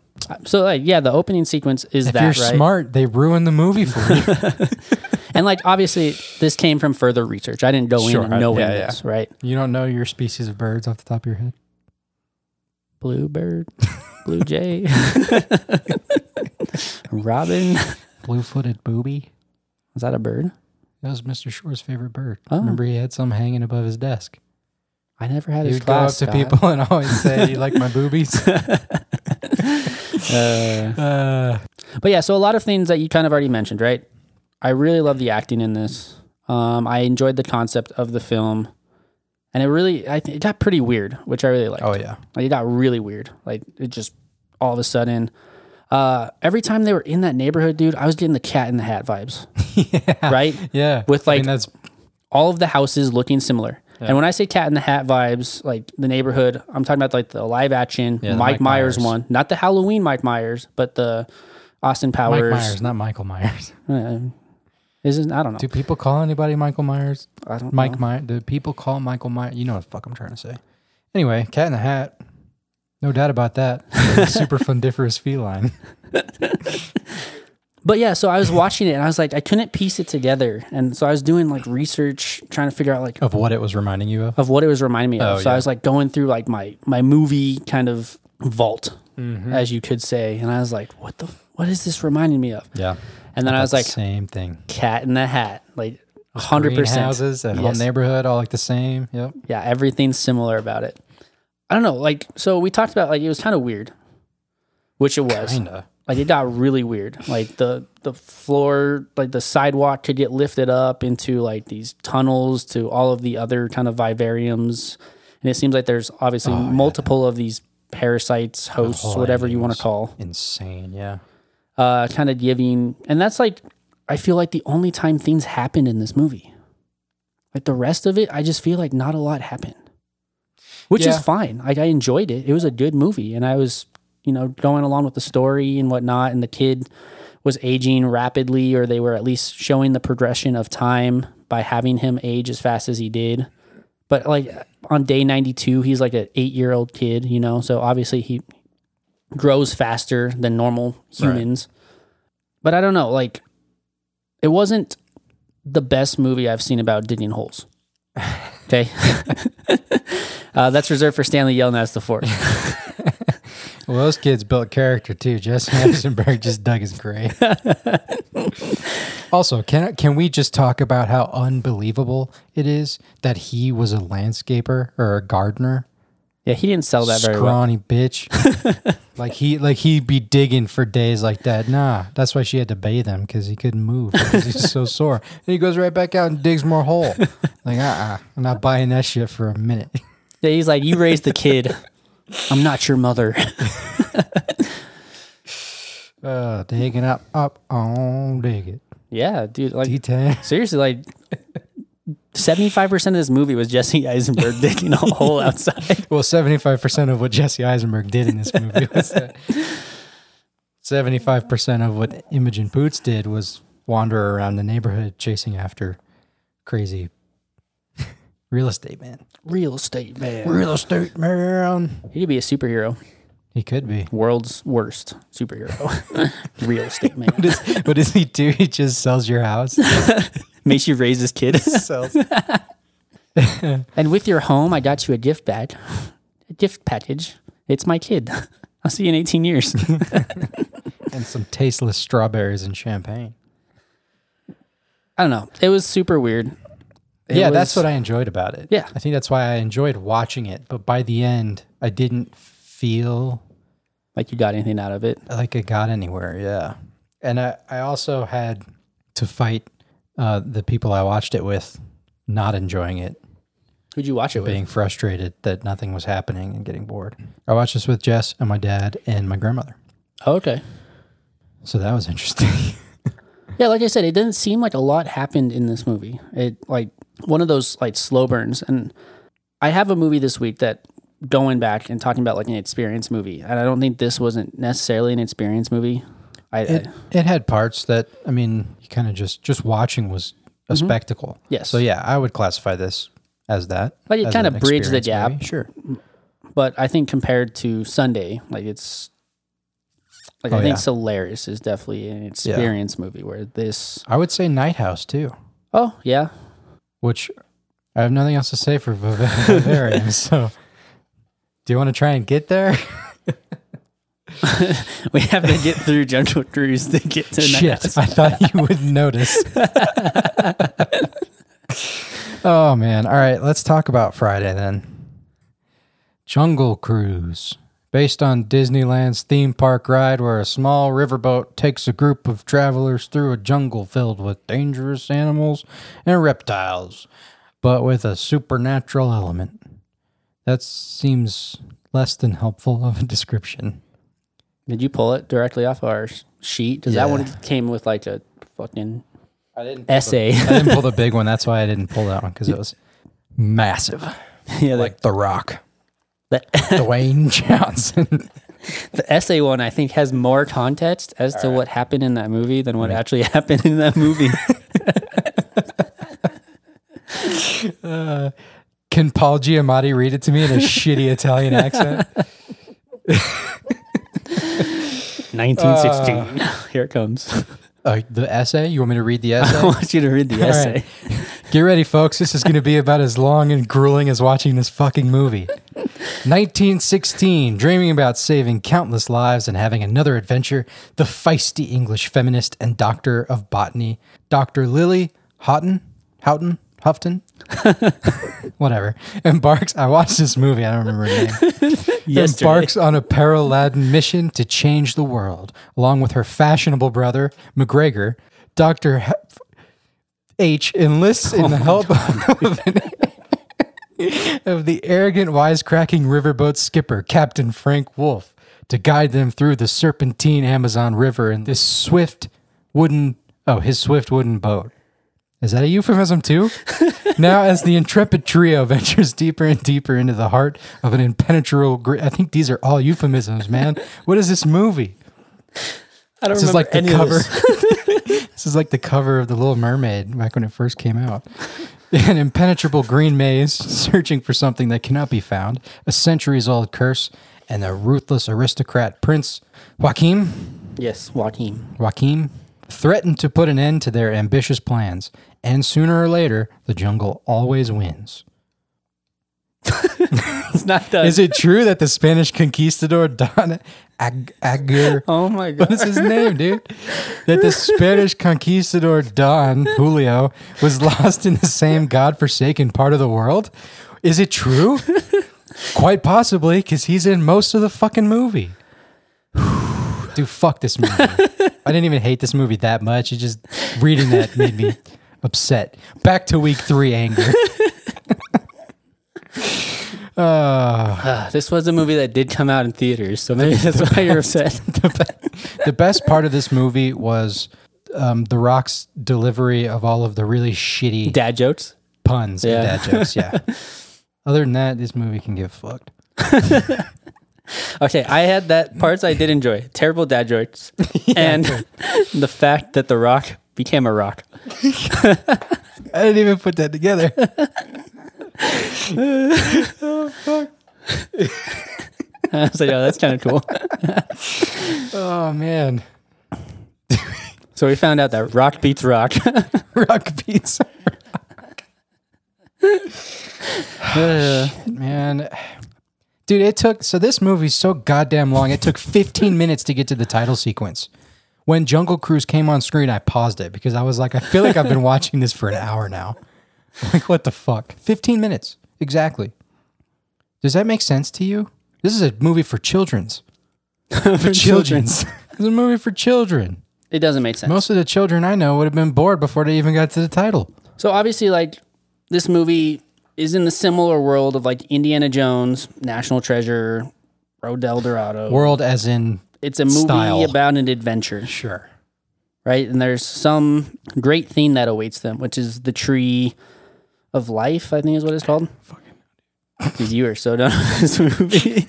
So like, yeah, the opening sequence is If that If you're right? smart, they ruin the movie for you. And like obviously this came from further research. I didn't go Sure, in knowing yeah, yeah. this, right? you don't know your species of birds off the top of your head. Bluebird, blue jay, robin. Blue-footed booby. Is that a bird? That was Mr. Shore's favorite bird. Oh. Remember, he had some hanging above his desk. I never had his would go up to Scott. people and always say, "You like my boobies?" Uh, uh, but yeah, so a lot of things that you kind of already mentioned, right? I really love the acting in this. Um, I enjoyed the concept of the film, and it really, I th- it got pretty weird, which I really liked. oh yeah, Like it got really weird. Like it just all of a sudden. Uh, every time they were in that neighborhood, dude, I was getting the Cat in the Hat vibes. yeah, Right? yeah. With, I mean, like, that's all of the houses looking similar. And when I say Cat in the Hat vibes, like the neighborhood, I'm talking about like the live action Yeah, the Mike, Mike Myers, Myers. one, not the Halloween Mike Myers, but the Austin Powers. Mike Myers, not Michael Myers. Uh, isn't I don't know. Do people call anybody Michael Myers? I don't Mike know. Myers. Do people call Michael Myers? You know what the fuck I'm trying to say. Anyway, Cat in the Hat. No doubt about that. Super fundiferous feline. But yeah, so I was watching it and I was like, I couldn't piece it together, and so I was doing like research, trying to figure out like Of what it was reminding you of. of what it was reminding me of. Oh, so I was like going through like my my movie kind of vault, Mm-hmm. as you could say, and I was like, what the what is this reminding me of? Yeah. And then I was like, same thing. Cat in the Hat, like hundred percent. Greenhouses, that whole neighborhood, all like the same. Yep. Yeah, everything's similar about it. I don't know, like so we talked about like it was kind of weird, which it was. Kinda. Like it got really weird. Like the the floor, like the sidewalk could get lifted up into like these tunnels to all of the other kind of vivariums, and it seems like there's obviously multiple of these parasites, hosts, whole whatever you want was to call, Insane. Yeah. uh, kind of giving, and that's like I feel like the only time things happened in this movie. Like the rest of it, I just feel like not a lot happened, which is fine. Like I enjoyed it. It was a good movie, and I was, you know, going along with the story and whatnot. And the kid was aging rapidly, or they were at least showing the progression of time by having him age as fast as he did. But like on day ninety two, he's like an eight year old kid, you know. So obviously he grows faster than normal humans. But I don't know, like it wasn't the best movie I've seen about digging holes. Okay. uh, that's reserved for Stanley Yelnats the fourth. Well, those kids built character too. Jesse Eisenberg just dug his grave. also, can can we just talk about how unbelievable it is that he was a landscaper or a gardener? Yeah, he didn't sell that very well. Scrawny bitch. like he like he'd be digging for days like that. Nah, that's why she had to bathe him because he couldn't move because he's so sore. And he goes right back out and digs more hole. Like, uh, uh I'm not buying that shit for a minute. Yeah, he's like, You raised the kid. I'm not your mother. Uh, digging up, up, on, dig it. yeah, dude. Like D10. seriously, like seventy five percent of this movie was Jesse Eisenberg digging a hole outside. Well, seventy-five percent of what Jesse Eisenberg did in this movie was that. Seventy-five percent of what Imogen Poots did was wander around the neighborhood chasing after crazy real estate man. Real estate man. Real estate man. He could be a superhero. He could be. World's worst superhero. Real estate man. What, is, what does he do? He just sells your house. Makes you raise his kid. sells. and with your home, I got you a gift bag, a gift package. It's my kid. I'll see you in 18 years. and some tasteless strawberries and champagne. I don't know. It was super weird. It yeah, that's what I enjoyed about it. Yeah. I think that's why I enjoyed watching it. But by the end, I didn't feel like you got anything out of it. like it got anywhere. Yeah. And I, I also had to fight uh, the people I watched it with not enjoying it. Who'd you watch it with? being frustrated that nothing was happening and getting bored. I watched this with Jess and my dad and my grandmother. Oh, okay. So that was interesting. Yeah, like I said, it didn't seem like a lot happened in this movie. It like one of those like slow burns. And I have a movie this week that going back and talking about like an experience movie, and I don't think this wasn't necessarily an experience movie. I, it, I it had parts that I mean, you kind of just just watching was a spectacle. Mm-hmm. Yes. So yeah, I would classify this as that. Like, it kinda bridged the gap. Sure. but I think compared to Sunday, like it's like Oh, I think yeah. Solaris is definitely an experience movie where this. I would say Night House too, Oh yeah, which I have nothing else to say for Viv- Vivarium. so, do you want to try and get there? we have to get through Jungle Cruise to get to Shit. I thought you would notice. oh man! All right, let's talk about Friday then. Jungle Cruise, based on Disneyland's theme park ride, where a small riverboat takes a group of travelers through a jungle filled with dangerous animals and reptiles, but with a supernatural element. That seems less than helpful of a description. Did you pull it directly off our sheet? Because that one came with like a fucking I didn't essay. I didn't pull the big one. That's why I didn't pull that one because it was massive, yeah, like The Rock, the, Dwayne Johnson. the essay one I think has more context as to what happened in that movie than what actually happened in that movie. Can Paul Giamatti read it to me in a shitty Italian accent? 1916. Here it comes. Uh, the essay? You want me to read the essay? I want you to read the All essay. right. Get ready, folks. This is going to be about as long and grueling as watching this fucking movie. 1916, dreaming about saving countless lives and having another adventure, the feisty English feminist and doctor of botany, Dr. Lily Houghton, Houghton, Houghton, whatever, embarks. I watched this movie. I don't remember her name. Yesterday. embarks on a paraladen mission to change the world, along with her fashionable brother, MacGregor. Dr. H- H enlists in oh the help of, an- of the arrogant, wisecracking riverboat skipper, Captain Frank Wolff, to guide them through the serpentine Amazon River in this swift wooden, oh, his swift wooden boat. Is that a euphemism too? now, as the intrepid trio ventures deeper and deeper into the heart of an impenetrable, gr- I think these are all euphemisms, man. What is this movie? I don't This is remember like the any of cover. this. this is like the cover of the Little Mermaid back when it first came out. An impenetrable green maze, searching for something that cannot be found, a centuries-old curse, and the ruthless aristocrat Prince Joachim Yes, Joaquin. Joachim threatened to put an end to their ambitious plans, and sooner or later, the jungle always wins. It's not done. Is it true that the Spanish conquistador Don Ag- Aguirre Oh my god. is his name, dude? That the Spanish conquistador Don Julio was lost in the same godforsaken part of the world? Is it true? Quite possibly, because he's in most of the fucking movie. Dude, fuck this movie. I didn't even hate this movie that much. It just reading that made me upset. Back to week three anger. Uh, this was a movie that did come out in theaters, so maybe that's why you're upset. the best part of this movie was um, The Rock's delivery of all of the really shitty Dad jokes. puns Yeah. and dad jokes. Yeah. Other than that, this movie can get fucked. Okay, I had that parts I did enjoy. Terrible dad jokes, and the fact that The Rock became a rock. I didn't even put that together. I was like, oh, that's kind of cool. oh man, So we found out that rock beats rock. rock beats. Shit, man, dude, it took so this movie's so goddamn long. It took 15 minutes to get to the title sequence. When Jungle Cruise came on screen, I paused it because I was like, I feel like I've been watching this for an hour now. Like, what the fuck? 15 minutes. Exactly. Does that make sense to you? This is a movie for children's. For children's. it's a movie for children. it doesn't make sense. Most of the children I know would have been bored before they even got to the title. So obviously, like this movie, is in the similar world of like Indiana Jones, National Treasure, Road to El Dorado. World as in it's a movie style. about an adventure, sure. right? And there's some great theme that awaits them, which is the tree of life. I think is what it's called. Because you are so done with this movie.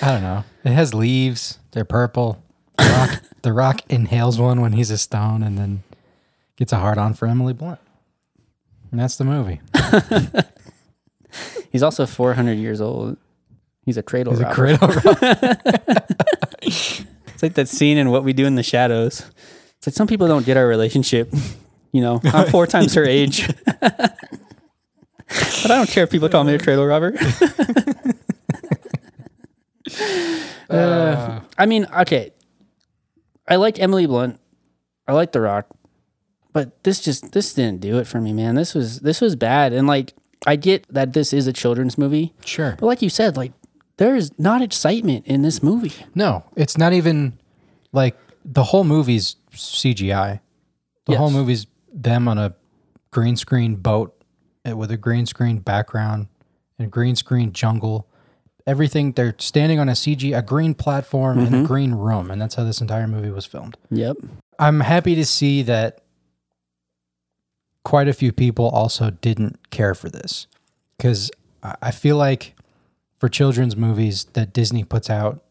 I don't know. It has leaves. They're purple. The Rock, the Rock inhales one when he's a stone, and then gets a hard on for Emily Blunt. And that's the movie. He's also 400 years old. He's a cradle He's a cradle robber. It's like that scene in What We Do in the Shadows. It's like some people don't get our relationship. You know, I'm four times her age. But I don't care if people call me a cradle robber. Uh, I mean, okay. I like Emily Blunt. I like The Rock. But this just this didn't do it for me, man. This was this was bad. And like I get that this is a children's movie. Sure. But like you said, like there is not excitement in this movie. No, it's not even like the whole movie's CGI. The whole movie's them on a green screen boat with a green screen background and a green screen jungle. Everything they're standing on a CG, a green platform in a mm-hmm. green room, and that's how this entire movie was filmed. Yep. I'm happy to see that quite a few people also didn't care for this because I feel like for children's movies that Disney puts out,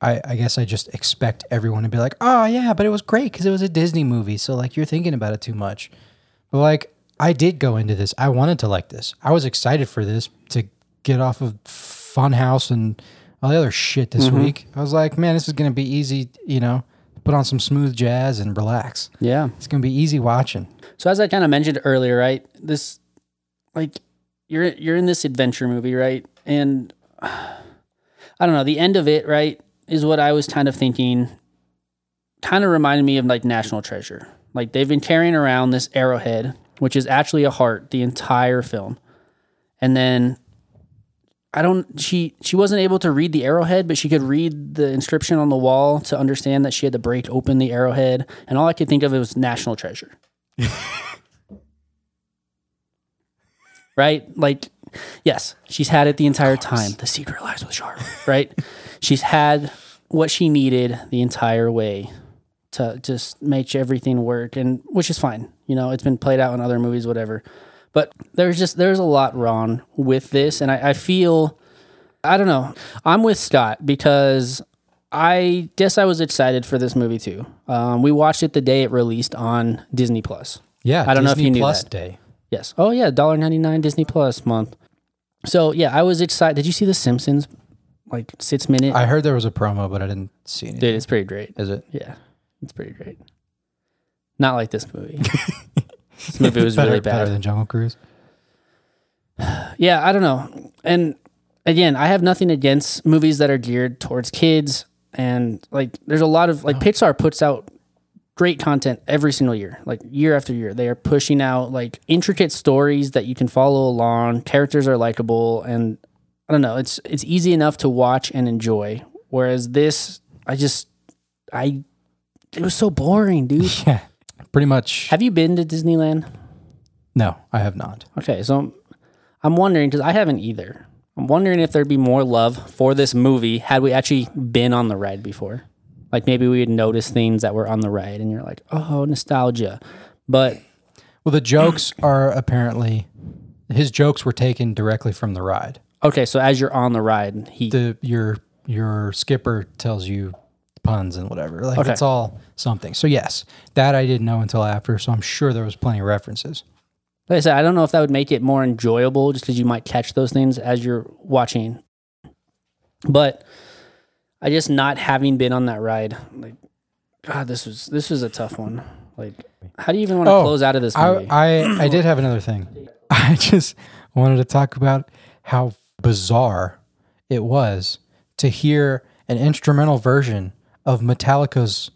I, I guess I just expect everyone to be like, oh, yeah, but it was great because it was a Disney movie. So, like, you're thinking about it too much. But, like, I did go into this. I wanted to like this. I was excited for this to get off of Funhouse and all the other shit this mm-hmm. week. I was like, man, this is going to be easy, you know, put on some smooth jazz and relax. Yeah. It's going to be easy watching. So as I kind of mentioned earlier, right? This like you're you're in this adventure movie, right? And I don't know, the end of it, right, is what I was kind of thinking kind of reminded me of like National Treasure. Like they've been carrying around this arrowhead, which is actually a heart the entire film. And then I don't she she wasn't able to read the arrowhead, but she could read the inscription on the wall to understand that she had to break open the arrowhead. And all I could think of was National Treasure. right? Like, yes, she's had it the entire time. The secret lies with Charlotte, right? she's had what she needed the entire way to just make everything work, and which is fine. You know, it's been played out in other movies, whatever. But there's just there's a lot wrong with this, and I, I feel I don't know. I'm with Scott because I guess I was excited for this movie too. Um, we watched it the day it released on Disney Plus. Yeah. I don't know if Disney you knew Plus that. Day. Yes. Oh yeah, $1.99 Disney Plus month. So yeah, I was excited. Did you see The Simpsons? Like six minute. I heard there was a promo, but I didn't see it. Dude, it's pretty great. Is it? Yeah, it's pretty great. Not like this movie. this movie was better, really better than Jungle Cruise. Yeah, I don't know. And again, I have nothing against movies that are geared towards kids. And like, there's a lot of like oh. Pixar puts out great content every single year, like year after year. They are pushing out like intricate stories that you can follow along. Characters are likable, and I don't know. It's it's easy enough to watch and enjoy. Whereas this, I just, I, it was so boring, dude. Yeah. Pretty much. have you been to Disneyland? no, I have not. Okay, so I'm, I'm wondering because I haven't either. I'm wondering if there'd be more love for this movie had we actually been on the ride before. Like maybe we would notice things that were on the ride, and you're like, "Oh, nostalgia." But Well, the jokes are apparently his jokes were taken directly from the ride. okay, so as you're on the ride, he The your your skipper tells you puns and whatever. Like Okay. it's all something. So yes, that I didn't know until after. So I'm sure there was plenty of references. like I said, I don't know if that would make it more enjoyable, just because you might catch those things as you're watching. But I just not having been on that ride, like, God, this was this was a tough one. Like, how do you even want to Oh, close out of this I, movie? I I did have another thing. I just wanted to talk about how bizarre it was to hear an instrumental version of Metallica's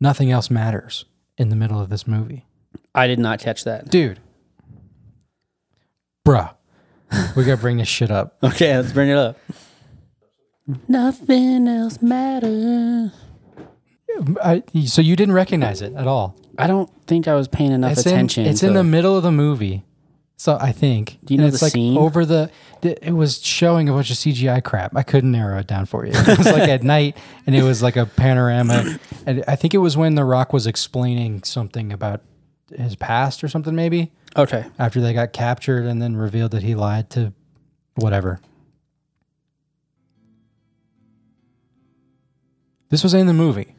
"Nothing Else Matters" in the middle of this movie. I did not catch that. dude. Bruh. We gotta bring this shit up. Okay, let's bring it up. Nothing else matters. I, so you didn't recognize it at all. I don't think I was paying enough It's attention. in it's to- in the middle of the movie. So I think. Do you And know it's the like scene? over the, the? It was showing a bunch of CGI crap. I couldn't narrow it down for you. It was like at night, and it was like a panorama. And I think it was when The Rock was explaining something about his past or something, maybe Okay. after they got captured, and then revealed that he lied to whatever. This was in the movie.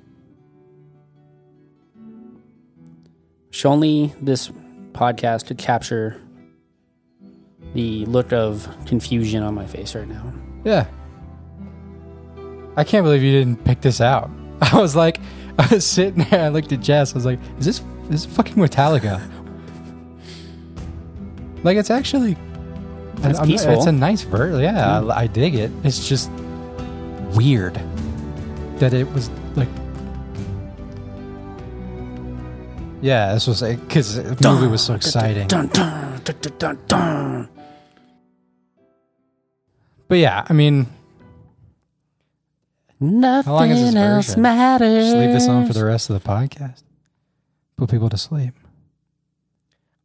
If only this podcast could capture the look of confusion on my face right now. Yeah. I can't believe you didn't pick this out. I was like, I was sitting there. I looked at Jess. I was like, "Is this this is fucking Metallica?" Like it's actually, It's peaceful. It's a nice verse. Yeah, I, mm-hmm. I dig it. It's just weird that it was like. Yeah, this was because the movie was so exciting. Dun, dun, dun, dun, dun, dun. But yeah, I mean, Nothing long is this else version? matters. Just leave this on for the rest of the podcast. Put people to sleep.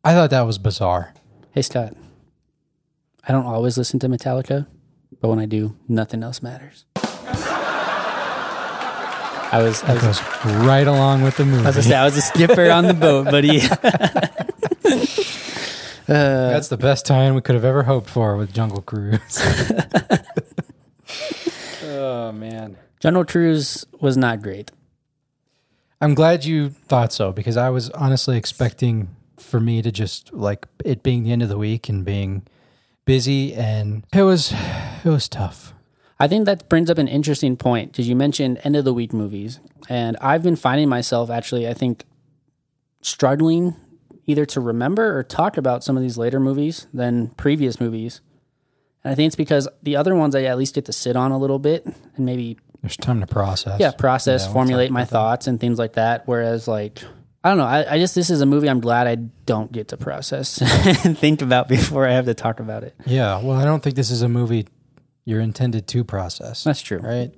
I thought that was bizarre. Hey Scott, I don't always listen to Metallica, but when I do, nothing else matters. I was, I That was, goes right along with the movie. I was, gonna say, I was a skipper on the boat, buddy. Uh, That's the best time we could have ever hoped for with Jungle Cruise. oh man. General Cruise was not great. I'm glad you thought so because I was honestly expecting for me to just like it being the end of the week and being busy and it was it was tough. I think that brings up an interesting point because you mentioned end of the week movies, and I've been finding myself actually, I think, struggling either to remember or talk about some of these later movies than previous movies. And I think it's because the other ones I at least get to sit on a little bit and maybe There's time to process. yeah process, Yeah, formulate my thoughts and things like that. Whereas like I don't know, I, I just this is a movie I'm glad I don't get to process and think about before I have to talk about it. Yeah, well, I don't think this is a movie you're intended to process. That's true. right?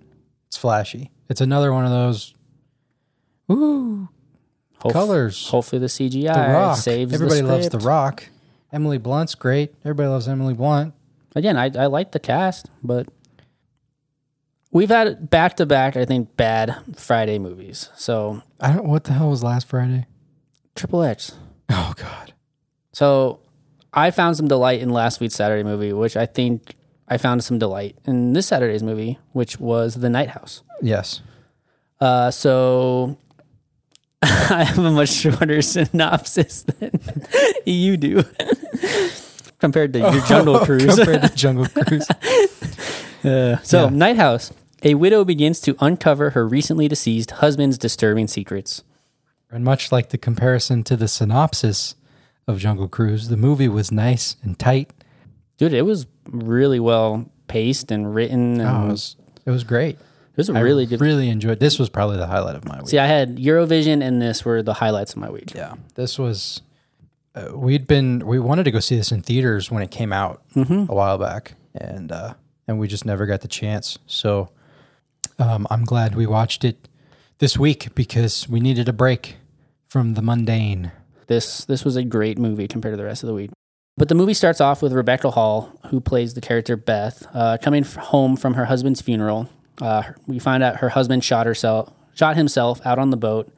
It's flashy. It's another one of those. Ooh, Colors. Hopefully the CGI the Rock. saves. Everybody the loves. The Rock. Emily Blunt's great. Everybody loves Emily Blunt. again, I, I like the cast, but we've had back to back, I think, bad Friday movies. So I don't. What the hell was last Friday? Triple X. Oh God. So I found some delight in last week's Saturday movie, which I think I found some delight in this Saturday's movie, which was The Night House. Yes. Uh, so I have a much shorter synopsis than you do compared to your Jungle Cruise. Compared to Jungle Cruise. Uh, so, Yeah. Night House. A widow begins to uncover her recently deceased husband's disturbing secrets. and much like the comparison to the synopsis of Jungle Cruise, the movie was nice and tight. Dude, it was really well paced and written. And Oh, it it was it was great. Was a I really good. Really enjoyed. This was probably the highlight of my week. See, I had Eurovision and this were the highlights of my week. Yeah, this was. Uh, we'd been we wanted to go see this in theaters when it came out a while back, and uh, and we just never got the chance. So um, I'm glad we watched it this week because we needed a break from the mundane. This this was a great movie compared to the rest of the week. But the movie starts off with Rebecca Hall, who plays the character Beth, uh, coming f- home from her husband's funeral. Uh, we find out her husband shot herself, shot himself out on the boat,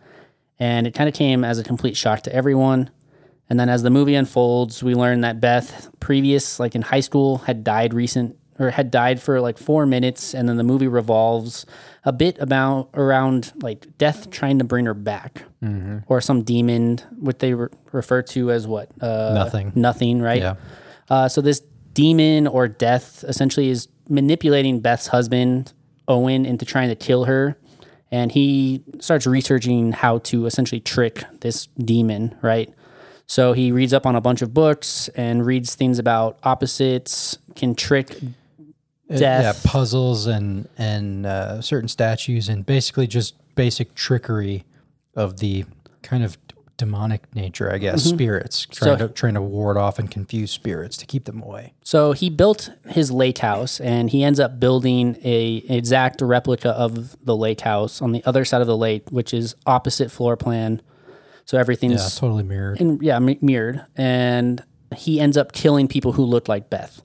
and it kind of came as a complete shock to everyone. And then as the movie unfolds, we learn that Beth, previous like in high school, had died recent or had died for like four minutes, and then the movie revolves a bit about around like death trying to bring her back, or some demon, what they re- refer to as what uh, Nothing. nothing, right? Yeah. Uh, so this demon or death essentially is manipulating Beth's husband Owen into trying to kill her, and he starts researching how to essentially trick this demon, right? So he reads up on a bunch of books and reads things about opposites can trick. Uh, Death. yeah, puzzles and and uh, certain statues and basically just basic trickery of the kind of demonic nature, I guess, spirits trying So- to trying to ward off and confuse spirits to keep them away. So he built his lake house, and he ends up building a exact replica of the lake house on the other side of the lake, which is opposite floor plan. So everything's Yeah, totally mirrored. and yeah, mi- mirrored. And he ends up killing people who look like Beth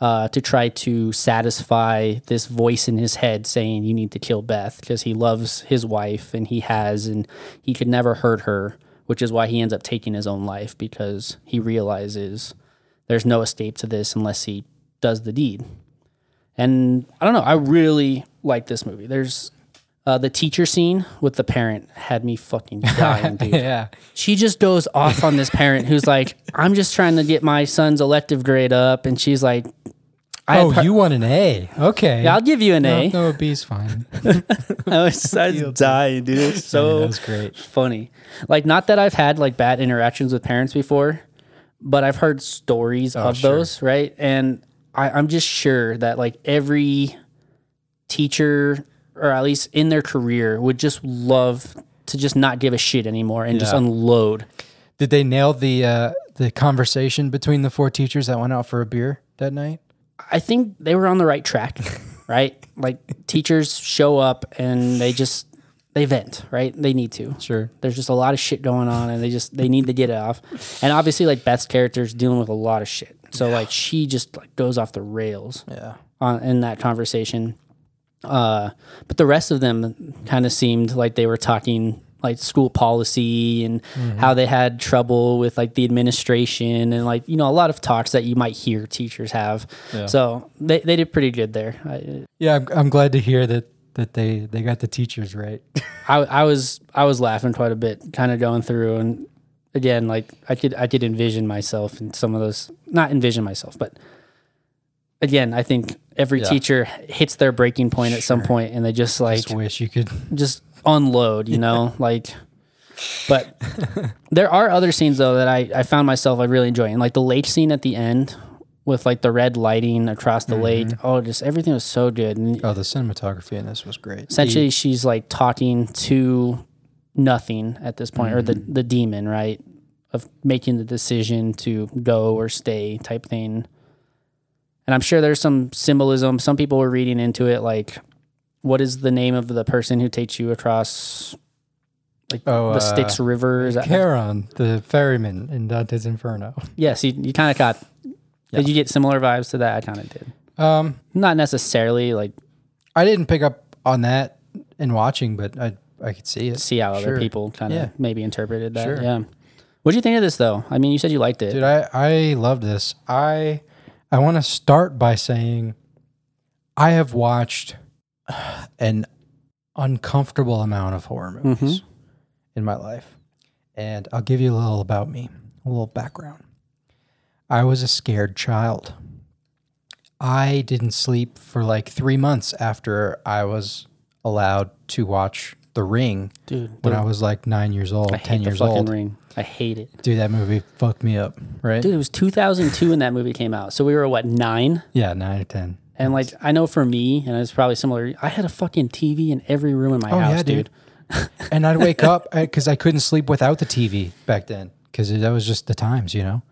uh, to try to satisfy this voice in his head saying you need to kill Beth because he loves his wife and he has and he could never hurt her, which is why he ends up taking his own life because he realizes there's no escape to this unless he does the deed. And I don't know, I really like this movie. There's uh, the teacher scene with the parent had me fucking dying, dude yeah. she just goes off on this parent who's like, I'm just trying to get my son's elective grade up. And she's like, Oh, you want an A? Okay. yeah, I'll give you an no, A. no, a B's fine. I was, I was dying, dude. It's so that was great. funny. Like, not that I've had like bad interactions with parents before, but I've heard stories of Oh, sure. those, right? And I, I'm just sure that like every teacher, or at least in their career, would just love to just not give a shit anymore and just unload. Did they nail the uh, the conversation between the four teachers that went out for a beer that night? I think they were on the right track, right? Like teachers show up and they just they vent, right? They need to. Sure. There's just a lot of shit going on and they just they need to get it off. And obviously like Beth's character is dealing with a lot of shit. So like she just like goes off the rails Yeah. on in that conversation. Uh but the rest of them kind of seemed like they were talking like school policy and how mm-hmm. they had trouble with like the administration and like you know a lot of talks that you might hear teachers have. So they they did pretty good there. I, Yeah, I'm, I'm glad to hear that that they they got the teachers right. I I was I was laughing quite a bit, kind of going through, and again, like I could I could envision myself in some of those. Not envision myself, but again, I think every Yeah. teacher hits their breaking point at some point, and they just like Just wish you could. just unload, you know, like. But there are other scenes though that I I found myself I really enjoying, like the lake scene at the end with like the red lighting across the lake. Mm-hmm. Oh, just everything was so good. And Oh, the cinematography in this was great. essentially she's like talking to nothing at this point or the mm-hmm. the demon right of making the decision to go or stay type thing and i'm sure there's some symbolism some people were reading into it like what is the name of the person who takes you across like Oh, the uh, styx river is that Charon, the ferryman in Dante's Inferno. yes you, you kind of got did you get similar vibes to that i kind of did Um, not necessarily like I didn't pick up on that in watching, but I I could see it. see how other people kind of Yeah. maybe interpreted that. Sure. Yeah. What do you think of this though? I mean, you said you liked it. Dude, I I loved this. I I want to start by saying I have watched an uncomfortable amount of horror movies mm-hmm. in my life. And I'll give you a little about me, a little background. I was a scared child. I didn't sleep for like 3 months after I was allowed to watch The Ring Dude, when the- I was like 9 years old, I 10 hate the years fucking old. ring. I hate it. Dude, that movie fucked me up, right? Dude, it was 2002 when that movie came out. So we were what, 9? Yeah, 9 or 10. And like I know for me, and it's probably similar, I had a fucking TV in every room in my Oh, house, yeah, dude. dude. and I'd wake up because I couldn't sleep without the TV back then because that was just the times, you know.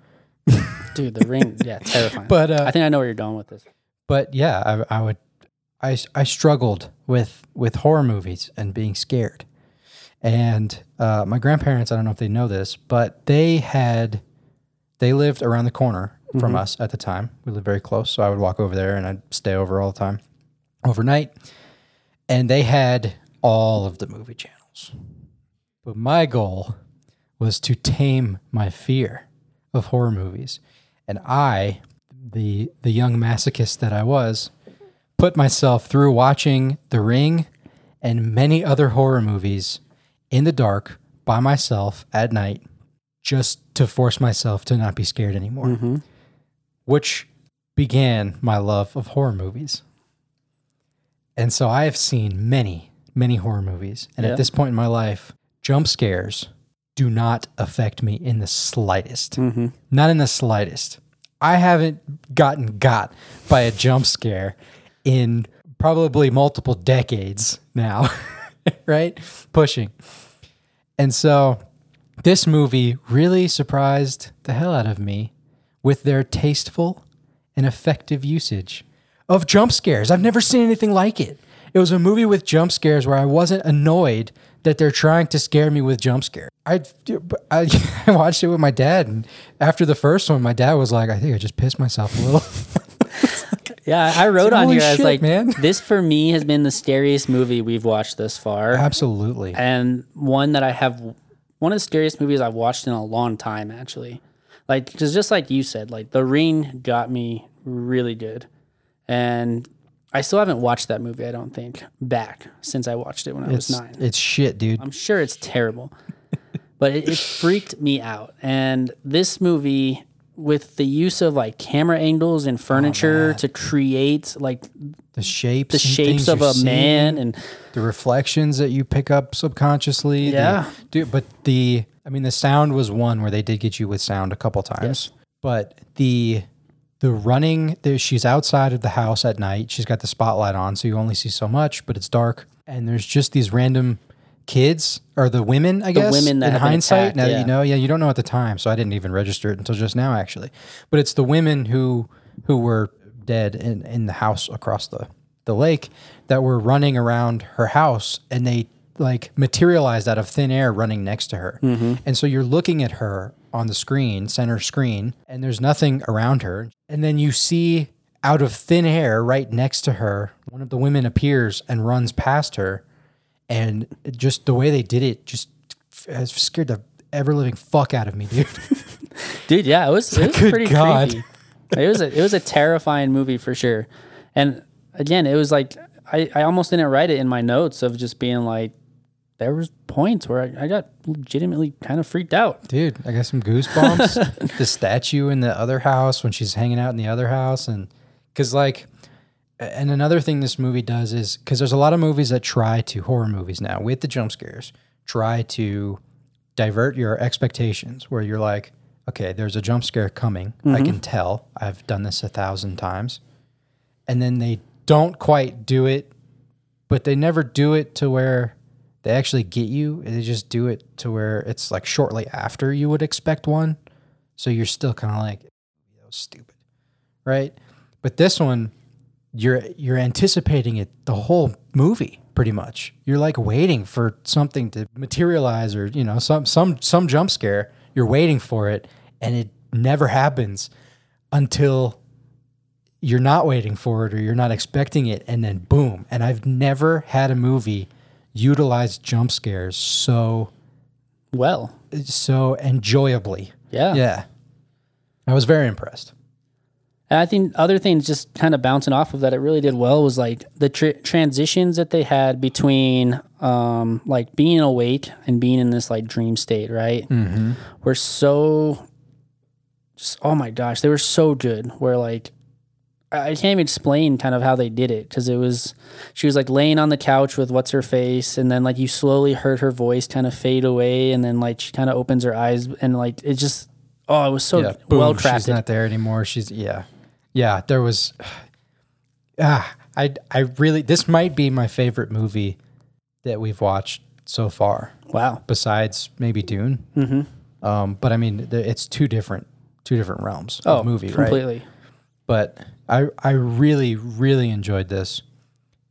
Dude, the ring, yeah, terrifying. But, uh, I think I know where you're going with this. But yeah, I, I would, I, I struggled with with horror movies and being scared. And uh, my grandparents, I don't know if they know this, but they had, they lived around the corner from mm-hmm. us at the time. We lived very close, so I would walk over there and I'd stay over all the time, overnight. And they had all of the movie channels. But my goal was to tame my fear of horror movies. And I, the the young masochist that I was, put myself through watching The Ring and many other horror movies in the dark by myself at night just to force myself to not be scared anymore. Mm-hmm. Which began my love of horror movies. And so I have seen many, many horror movies. And Yeah. at this point in my life, jump scares do not affect me in the slightest. Mm-hmm. Not in the slightest. I haven't gotten got by a jump scare in probably multiple decades now, right? Pushing. And so this movie really surprised the hell out of me with their tasteful and effective usage of jump scares. I've never seen anything like it. It was a movie with jump scares where I wasn't annoyed that they're trying to scare me with jump scare. I, I, I watched it with my dad, and after the first one, my dad was like, "I think I just pissed myself a little." Yeah, I wrote on here. I was like, man. this for me has been the scariest movie we've watched thus far, Absolutely. and one that I have one of the scariest movies I've watched in a long time. Actually, like just just like you said, like The Ring got me really good, and I still haven't watched that movie. I don't think back since I watched it when I It's was nine. it's shit, dude. I'm sure it's terrible, but it, it freaked me out. And this movie, with the use of like camera angles and oh, furniture to create like The shapes, the shapes of a man, and the reflections that you pick up subconsciously. the- Yeah. dude. But the, I mean, the sound was one where they did get you with sound a couple times. But the, the running, the, she's outside of the house at night. She's got the spotlight on, so you only see so much. But it's dark, and there's just these random kids or the women. I guess The women that in hindsight, attacked, now that yeah. you know, yeah, you don't know at the time, so I didn't even register it until just now, actually. But it's the women who who were dead in in the house across the the lake that were running around her house, and they like materialized out of thin air, running next to her. Mm-hmm. And so you're looking at her on the screen, center screen, and there's nothing around her, and then you see. Out of thin air, right next to her, one of the women appears and runs past her, and just the way they did it just has scared the ever living fuck out of me, dude. dude, yeah, it was it was Good pretty God. creepy. It was a, it was a terrifying movie for sure. And again, it was like I, I almost didn't write it in my notes of just being like there was points where I, I got legitimately kind of freaked out. dude, I got some goosebumps. the statue in the other house when she's hanging out in the other house, and because like, and another thing this movie does is because there's a lot of movies that try to horror movies now with the jump scares try to divert your expectations where you're like, okay, there's a jump scare coming. I mm-hmm. can tell. I've done this a thousand times, and then they don't quite do it, but they never do it to where they actually get you. They just do it to where it's like shortly after you would expect one. So you're still kind of like, that was stupid, right? But this one, you're you're anticipating it the whole movie pretty much. You're like waiting for something to materialize or you know some some some jump scare. You're waiting for it, and it never happens until you're not waiting for it or you're not expecting it, and then boom. And I've never had a movie utilize jump scares so Well, so enjoyably. yeah. Yeah. I was very impressed. And I think other things just kind of bouncing off of that, it really did well was like the tr- transitions that they had between um, like being awake and being in this like dream state, right? Mm-hmm. Were so just oh my gosh, they were so good. Where like I can't even explain kind of how they did it because it was she was like laying on the couch with what's her face, and then like you slowly heard her voice kind of fade away, and then like she kind of opens her eyes, and like it just oh, it was so yeah. Well She's not there anymore. She's yeah. Yeah, there was ah I I really this might be my favorite movie that we've watched so far Wow. besides maybe Dune. Mm-hmm. Um, but I mean, it's two different two different realms Oh, of movie, right? completely. but I I really really enjoyed this,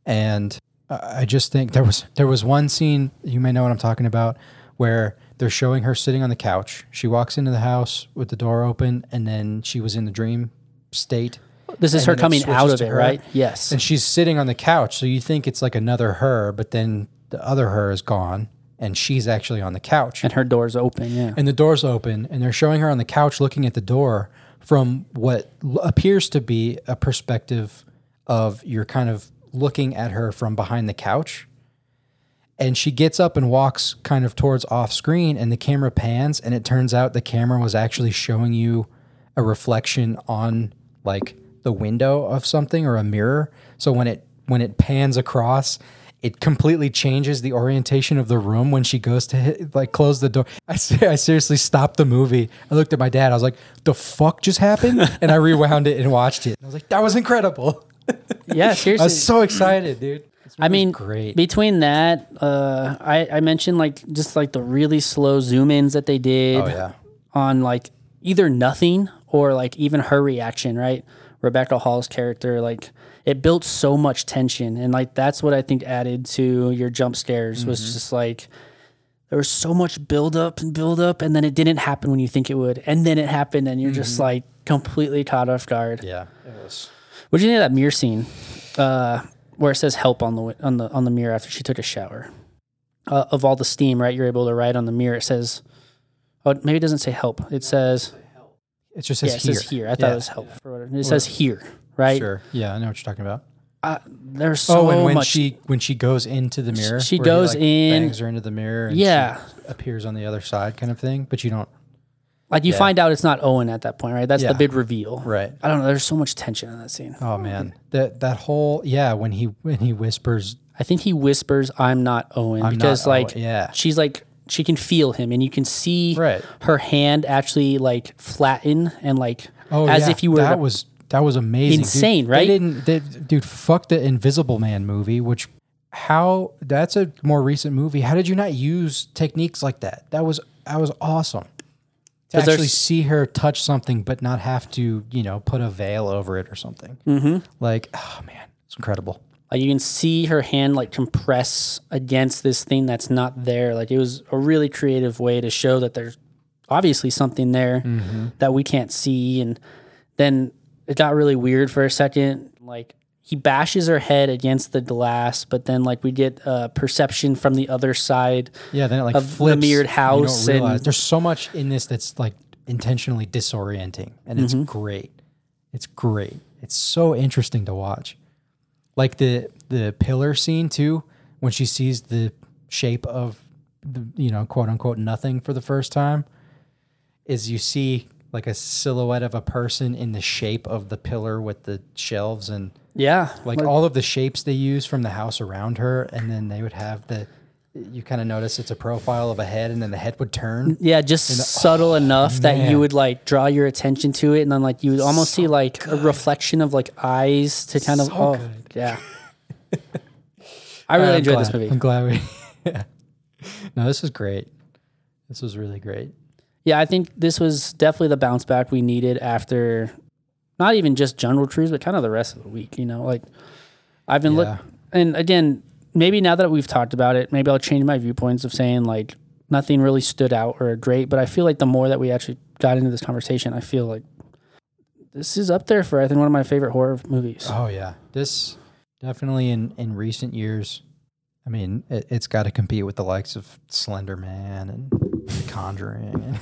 and I I just think there was there was one scene you may know what I'm talking about where they're showing her sitting on the couch. She walks into the house with the door open, and then she was in the dream state. This is her coming out of it, her, right? Yes. And she's sitting on the couch, so you think it's like another her, but then the other her is gone, and she's actually on the couch And her door's open. Yeah. and the door's open and they're showing her on the couch looking at the door from what appears to be a perspective of you're kind of looking at her from behind the couch and she gets up and walks kind of towards off screen and the camera pans and it turns out the camera was actually showing you a reflection on like the window of something or a mirror so when it when it pans across it completely changes the orientation of the room when she goes to hit, like close the door. I I seriously stopped the movie. I looked at my dad. I was like, "The fuck just happened?" And I rewound it and watched it. I was like, "That was incredible." yeah. Seriously. I was so excited, dude. I mean, great. between that, uh, I, I mentioned like just like the really slow zoom ins that they did Oh, yeah. on like either nothing or like even her reaction, right? Rebecca Hall's character, like it built so much tension, and like that's what I think added to your jump scares was just like there was so much build up and build up, and then it didn't happen when you think it would, and then it happened, and you're just like completely caught off guard. Yeah, it was. What do you think of that mirror scene, uh, where it says "help" on the on the on the mirror after she took a shower? Uh, of all the steam, right? You're able to write on the mirror. It says, "Oh, maybe it doesn't say help." It says, It just "Yeah, says it here. says here." I thought Yeah. it was help. For whatever. It says here, right? Sure. Yeah, I know what you're talking about. Uh, there's so oh, and when much. she when she goes into the mirror, she where he, goes like, in- bangs her into the mirror. And Yeah. she appears on the other side, kind of thing. But you don't. like you yeah. find out it's not Owen at that point, right? That's Yeah. the big reveal. Right. I don't know. There's so much tension in that scene. Oh man, that that whole yeah when he when he whispers I think he whispers, "I'm not Owen," I'm because not like Owen, yeah. she's like she can feel him, and you can see Right. her hand actually like flatten and like oh as yeah, if you were that was that was amazing, dude. Insane, They right? didn't, they, dude. Fuck the Invisible Man movie, which how that's a more recent movie. How did you not use techniques like that? That was that was awesome. to actually see her touch something, but not have to, you know, put a veil over it or something. Mm-hmm. Like, oh man, it's incredible. Like you can see her hand like compress against this thing that's not there. Like it was a really creative way to show that there's obviously something there mm-hmm. that we can't see. And then it got really weird for a second. Like he bashes her head against the glass, but then like we get a perception from the other side. Yeah, then it like Of the flips. mirrored house don't and- there's so much in this that's like intentionally disorienting, and it's mm-hmm. great. It's great. It's so interesting to watch. Like the the pillar scene too, when she sees the shape of the you know quote unquote nothing for the first time, is you see like a silhouette of a person in the shape of the pillar with the shelves and Yeah. like all of the shapes they use from the house around her, and then they would have the. You kind of notice it's a profile of a head, and then the head would turn. Yeah, just subtle enough that you would like draw your attention to it, and then like you would almost see like a reflection of like eyes to kind of. Oh, good. yeah. I really I'm enjoyed glad- this movie. I'm glad we. yeah. No, this was great. This was really great. Yeah, I think this was definitely the bounce back we needed after not even just Jungle Cruise, but kind of the rest of the week. You know, like I've been Yeah. look, and again, maybe now that we've talked about it, maybe I'll change my viewpoints of saying like nothing really stood out or great. But I feel like the more that we actually got into this conversation, I feel like this is up there for I think one of my favorite horror movies. Oh yeah, this definitely in in recent years. I mean, it, it's got to compete with the likes of Slender Man and The Conjuring. And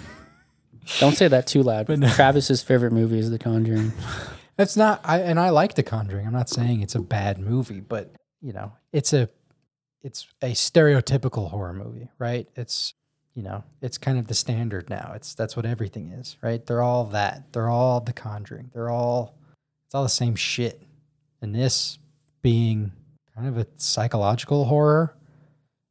Don't say that too loud. But no. Travis's favorite movie is The Conjuring. It's not. I and I like The Conjuring. I'm not saying it's a bad movie, but you know, it's a it's a stereotypical horror movie, right? It's you know, it's kind of the standard now. It's that's what everything is, right? They're all that. They're all The Conjuring. They're all it's all the same shit. And this being kind of a psychological horror.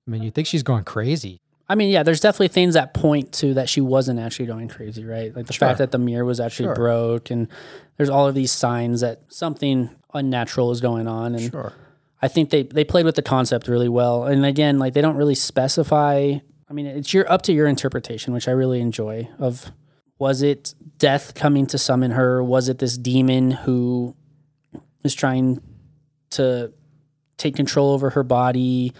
I mean, you think she's going crazy. I mean, yeah, there's definitely things that point to that she wasn't actually going crazy, right? Like the Sure. fact that the mirror was actually Sure. broke, and there's all of these signs that something unnatural is going on. And Sure. I think they they played with the concept really well. And again, like they don't really specify. I mean, it's your up to your interpretation, which I really enjoy. Of was it death coming to summon her? Was it this demon who is trying to take control over her body?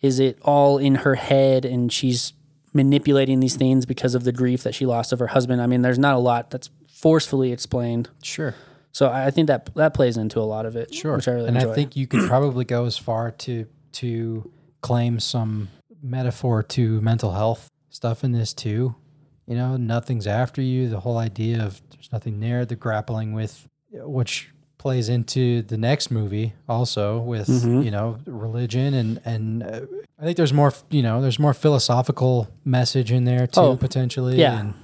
Is it all in her head and she's manipulating these things because of the grief that she lost of her husband? I mean, there's not a lot that's forcefully explained. Sure. So I I think that that plays into a lot of it, Sure. which I really and enjoy. I think you could probably go as far to to claim some metaphor to mental health stuff in this too. You know, nothing's after you. The whole idea of there's nothing there. The grappling with, which plays into the next movie also with Mm-hmm. you know religion and and uh, I think there's more you know there's more philosophical message in there too Oh, potentially. yeah. And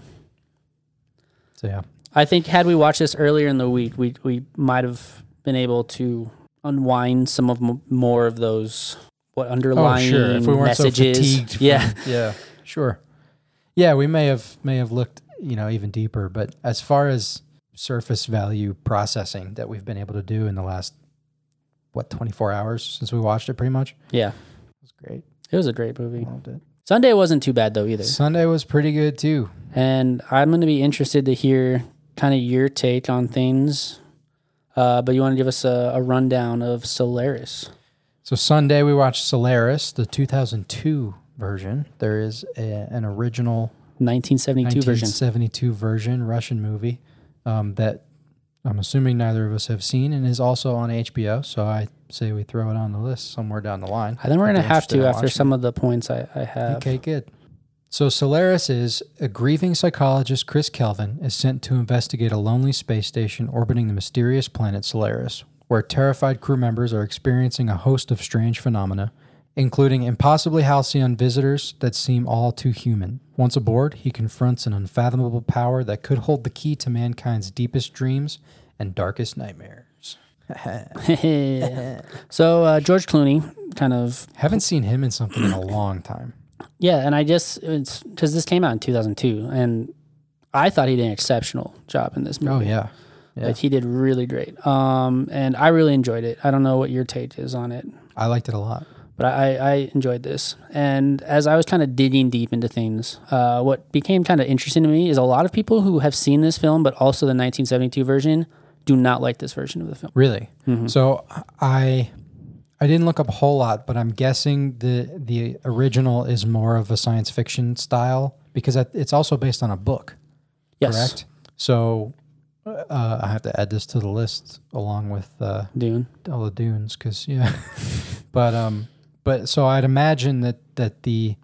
so yeah. I think had we watched this earlier in the week, we we might have been able to unwind some of m- more of those what underlying oh, sure. If we weren't messages. so fatigued, from- yeah, yeah, sure. Yeah, we may have may have looked, you know, even deeper. But as far as surface value processing that we've been able to do in the last what twenty four hours since we watched it, pretty much, yeah, it was great. it was a great movie. Loved it. Sunday wasn't too bad though either, Sunday was pretty good too. and I'm going to be interested to hear kind of your take on things. Uh, but you want to give us a, a rundown of Solaris? So Sunday we watched Solaris, the 2002 version. There is a, an original 1972 version. 1972 version Russian movie um, that I'm assuming neither of us have seen and is also on HBO. So I say we throw it on the list somewhere down the line. I think we're gonna have to after some it. of the points I, I have. Okay, good. So Solaris is a grieving psychologist, Chris Kelvin, is sent to investigate a lonely space station orbiting the mysterious planet Solaris, where terrified crew members are experiencing a host of strange phenomena, including impossibly halcyon visitors that seem all too human. Once aboard, he confronts an unfathomable power that could hold the key to mankind's deepest dreams and darkest nightmares. so uh, George Clooney, kind of Haven't seen him in something in a long time. Yeah, and I just it's because this came out in 2002, and I thought he did an exceptional job in this movie. Oh yeah. Yeah. Like he did really great. Um, and I really enjoyed it. I don't know what your take is on it, I liked it a lot. but I, I enjoyed this. And as I was kind of digging deep into things, uh, what became kind of interesting to me is a lot of people who have seen this film, but also the 1972 version, do not like this version of the film. Really? Mm-hmm. So I I didn't look up a whole lot, but I'm guessing the the original is more of a science fiction style because it's also based on a book, Yes, correct? So uh, I have to add this to the list along with uh, Dune. all the dunes because yeah, but um, but so I'd imagine that that the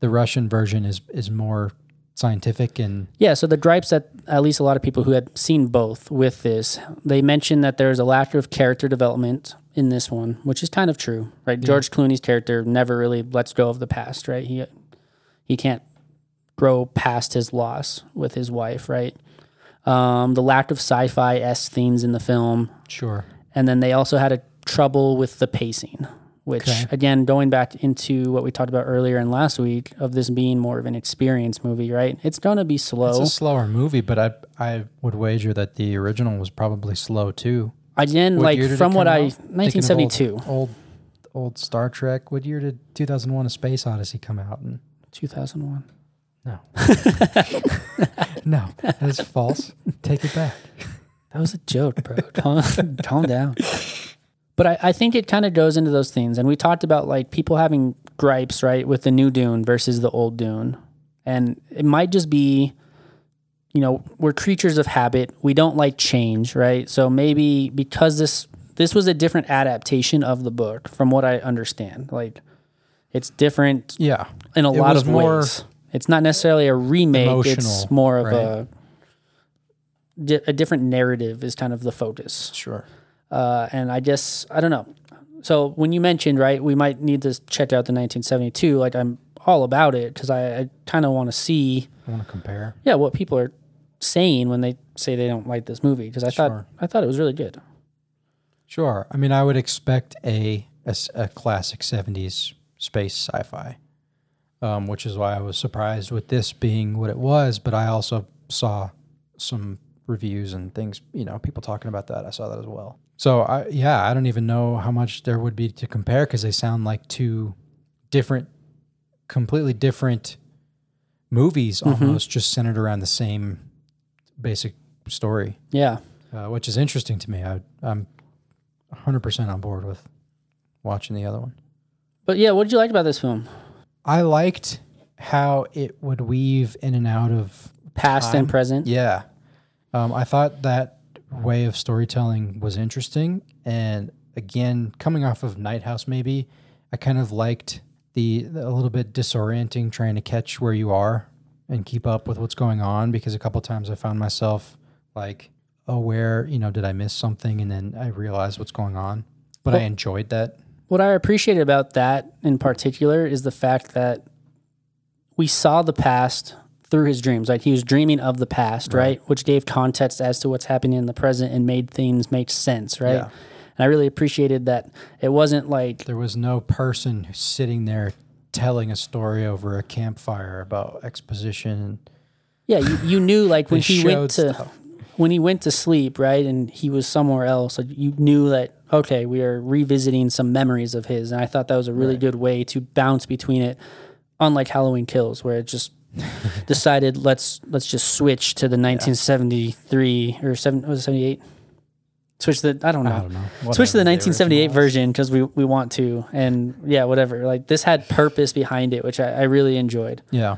the Russian version is is more scientific and Yeah, so the gripes that at least a lot of people who had seen both with this, they mentioned that there's a lack of character development in this one, which is kind of true, right? George Clooney's character never really lets go of the past, right? He he can't grow past his loss with his wife, right? Um, the lack of sci-fi s themes in the film, sure and then they also had a trouble with the pacing, which Okay. again, going back into what we talked about earlier in last week of this being more of an experience movie, right? It's gonna be slow. it's a slower movie, but I I would wager that the original was probably slow too. Again, What like did it from what come I, out? Thinking of 1972, Old, old, old Star Trek. What year did 2001: A Space Odyssey come out? in? 2001. No, no, that's false. Take it back. That was a joke, bro. calm, calm down. But I, I think it kind of goes into those things. And we talked about like people having gripes, right, with the new Dune versus the old Dune. And it might just be, you know, we're creatures of habit. We don't like change, right? So maybe because this this was a different adaptation of the book, from what I understand. Like it's different Yeah, in a It lot of more ways. It's not necessarily a remake. It's more of right? a a different narrative is kind of the focus. sure. Uh, and I guess I don't know. So when you mentioned right, we might need to check out the 1972. Like I'm all about it because I, I kind of want to see I want to compare. yeah what people are saying when they say they don't like this movie because I thought Sure. I thought it was really good. Sure. I mean, I would expect a a, s- a classic '70s space sci-fi, um, which is why I was surprised with this being what it was. But I also saw some reviews and things, you know, people talking about that. I saw that as well. So I, yeah, I don't even know how much there would be to compare because they sound like two different, completely different movies, almost just centered around the same basic story Yeah, uh, which is interesting to me. I, I'm 100% on board with watching the other one. but yeah, what did you like about this film? I liked how it would weave in and out of Past and present. Yeah. Um, I thought that way of storytelling was interesting. And again, coming off of Night House, maybe, I kind of liked the, the a little bit disorienting trying to catch where you are and keep up with what's going on because a couple times I found myself like, oh, where, you know, did I miss something? And then I realized what's going on. But I enjoyed that. What I appreciated about that in particular is the fact that we saw the past through his dreams. Like he was dreaming of the past, right? Which gave context as to what's happening in the present and made things make sense, right? Yeah. And I really appreciated that it wasn't like There was no person sitting there telling a story over a campfire about exposition. yeah, you, you knew like when he went to stuff. when he went to sleep, right? And he was somewhere else. Like you knew that okay, we are revisiting some memories of his, and I thought that was a really good way to bounce between it. Unlike Halloween Kills, where it just decided let's let's just switch to the 1973 or seven was it 78 Switch the I don't know. I don't know. Switch to the 1978 original version because we we want to, and yeah, whatever. Like this had purpose behind it, which I, I really enjoyed. Yeah.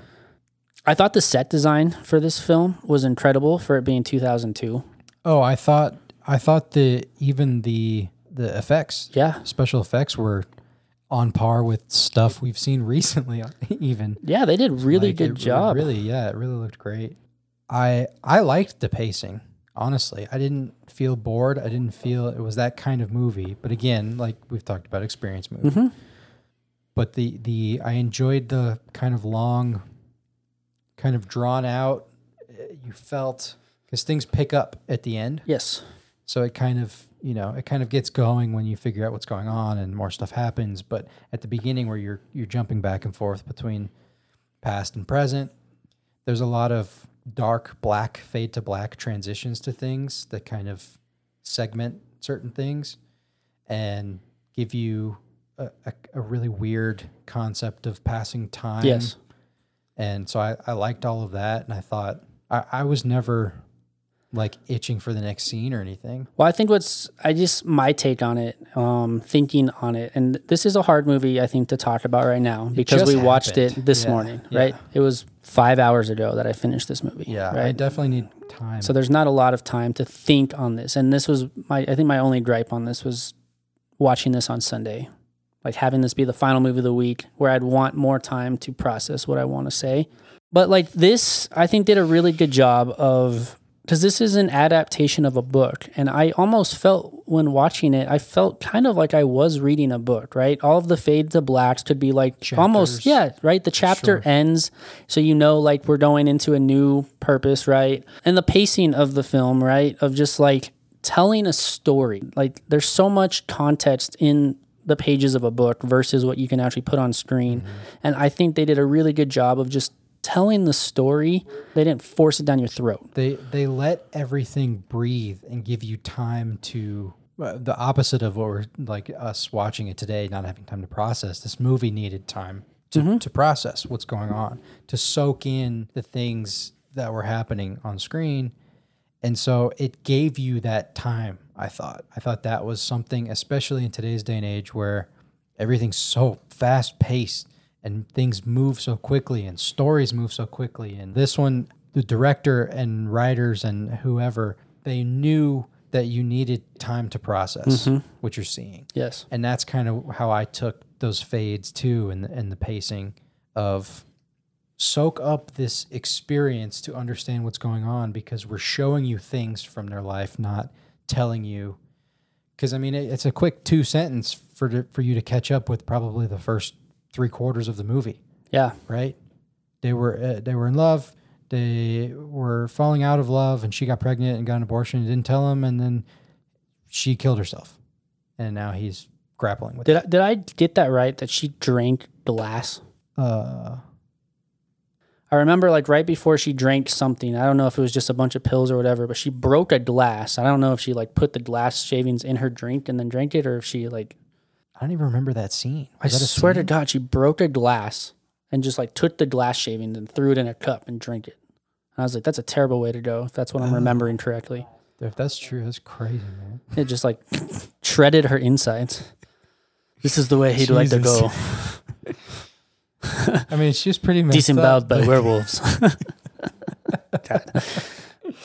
I thought the set design for this film was incredible for it being 2002. Oh, I thought I thought the even the the effects, Yeah, special effects were on par with stuff we've seen recently. Even yeah, they did really Like, good job. Really, yeah, it really looked great. I I liked the pacing. Honestly, I didn't feel bored. I didn't feel it was that kind of movie. But again, like we've talked about, experience movie. Mm-hmm. But the the I enjoyed the kind of long, kind of drawn out. uh, You felt because things pick up at the end. Yes, So it kind of, you know, it kind of gets going when you figure out what's going on and more stuff happens. But at the beginning, where you're you're jumping back and forth between past and present, there's a lot of dark black fade to black transitions to things that kind of segment certain things and give you a, a, a really weird concept of passing time. yes. And so I, I liked all of that. And I thought I, I was never like itching for the next scene or anything. Well, I think what's I just my take on it, um, thinking on it, and this is a hard movie I think to talk about right now because we watched it this Yeah, morning, yeah. right? It was five hours ago that I finished this movie. Yeah, right? I right. definitely need time. So there's not a lot of time to think on this, and this was my I think my only gripe on this was watching this on Sunday, like having this be the final movie of the week, where I'd want more time to process what I want to say. But like this, I think did a really good job of because this is an adaptation of a book, and I almost felt when watching it, I felt kind of like I was reading a book. Right, all of the fade to blacks could be like almost yeah, right. The chapter Sure. ends, so you know like we're going into a new purpose, right? And the pacing of the film, right, of just like telling a story. Like there's so much context in the pages of a book versus what you can actually put on screen. Mm-hmm. And I think they did a really good job of just telling the story. They didn't force it down your throat. they they let everything breathe and give you time to uh, the opposite of what we're like us watching it today not having time to process this movie needed time to, to process what's going on to soak in the things that were happening on screen and so it gave you that time i thought i thought that was something especially in today's day and age where everything's so fast paced and things move so quickly and stories move so quickly and this one the director and writers and whoever they knew that you needed time to process mm-hmm. what you're seeing Yes. and that's kind of how I took those fades too, and and the pacing of soak up this experience to understand what's going on because we're showing you things from their life, not telling you. Because I mean, it, it's a quick two sentence for to, for you to catch up with probably the first three quarters of the movie, Yeah. right? They were uh, they were in love. They were falling out of love, and she got pregnant and got an abortion. and Didn't tell him, and then she killed herself, and now he's grappling with Did I, did I get that right? That she drank glass. uh I remember like right before she drank something. I don't know if it was just a bunch of pills or whatever, but she broke a glass. I don't know if she like put the glass shavings in her drink and then drank it, or if she like I don't even remember that scene. I that swear to? God, she broke a glass and just like took the glass shavings and threw it in a cup and drank it. And I was like, that's a terrible way to go. If that's what I'm remembering correctly. If that's true, that's crazy, man. It just like shredded her insides. This is the way he'd like to go. I mean, she's pretty messed Disemboweled by werewolves.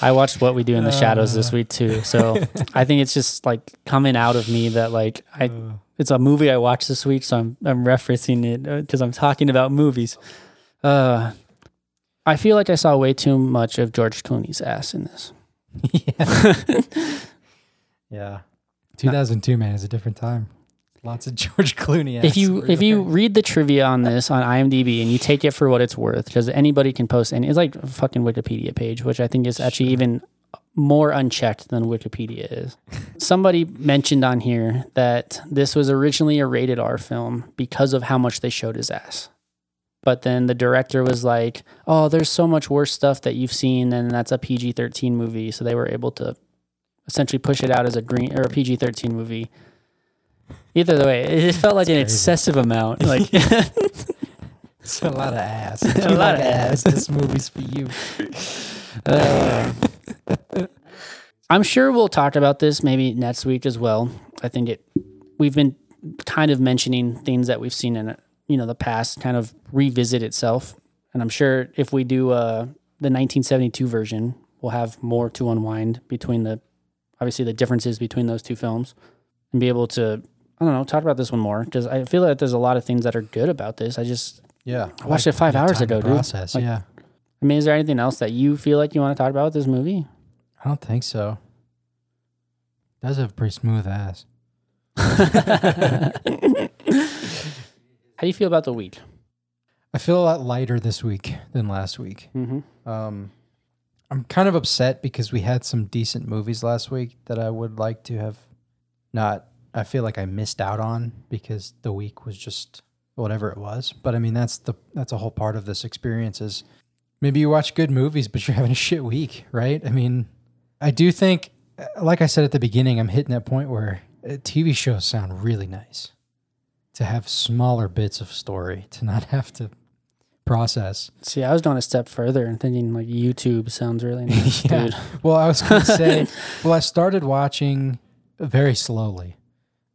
I watched What We Do in the Shadows this uh. week too, so I think it's just like coming out of me that like I, uh. It's a movie I watched this week, so I'm I'm referencing it because I'm talking about movies. Uh, I feel like I saw way too much of George Clooney's ass in this. Yeah. yeah. 2002, man, is a different time. Lots of George Clooney. if you if you read the trivia on this on IMDb and you take it for what it's worth, because anybody can post and it's like a fucking Wikipedia page, which I think is actually even more unchecked than Wikipedia is. Somebody mentioned on here that this was originally a rated R film because of how much they showed his ass. But then the director was like, "Oh, there's so much worse stuff that you've seen, and that's a PG-13 movie." So they were able to essentially push it out as a green or a PG-13 movie. Either way, it felt like an excessive amount. Like it's a lot of ass. If A lot of ass. This movie's for you. uh, I'm sure we'll talk about this maybe next week as well. I think it we've been kind of mentioning things that we've seen in you know the past kind of revisit itself, and I'm sure if we do uh, the 1972 version, we'll have more to unwind between the obviously the differences between those two films, and be able to I don't know talk about this one more because I feel like there's a lot of things that are good about this. I just Yeah, I watched it five hours ago, to dude. Like- yeah. I mean, is there anything else that you feel like you want to talk about with this movie? I don't think so. Does have a pretty smooth ass. How do you feel about the week? I feel a lot lighter this week than last week. Mm-hmm. Um, I'm kind of upset because we had some decent movies last week that I would like to have not. I feel like I missed out on because the week was just whatever it was. But I mean, that's the that's a whole part of this experience. Is maybe you watch good movies, but you're having a shit week, right? I mean, I do think, like I said at the beginning, I'm hitting that point where uh, TV shows sound really nice to have smaller bits of story to not have to process. See, I was going a step further and thinking like YouTube sounds really nice, Yeah. dude. Well, I was going to say, well, I started watching very slowly,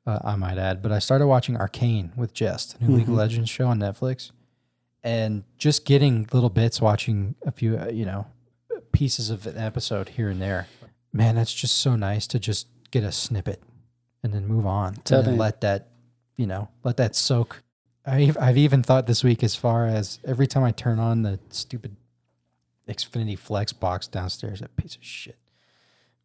uh, I might add, but I started watching Arcane with Jest, a new League of Legends show on Netflix, and just getting little bits, watching a few, uh, you know, pieces of an episode here and there. Man, that's just so nice to just get a snippet and then move on Totally. let that, you know, let that soak. I've, I've even thought this week as far as every time I turn on the stupid Xfinity Flex box downstairs, that piece of shit.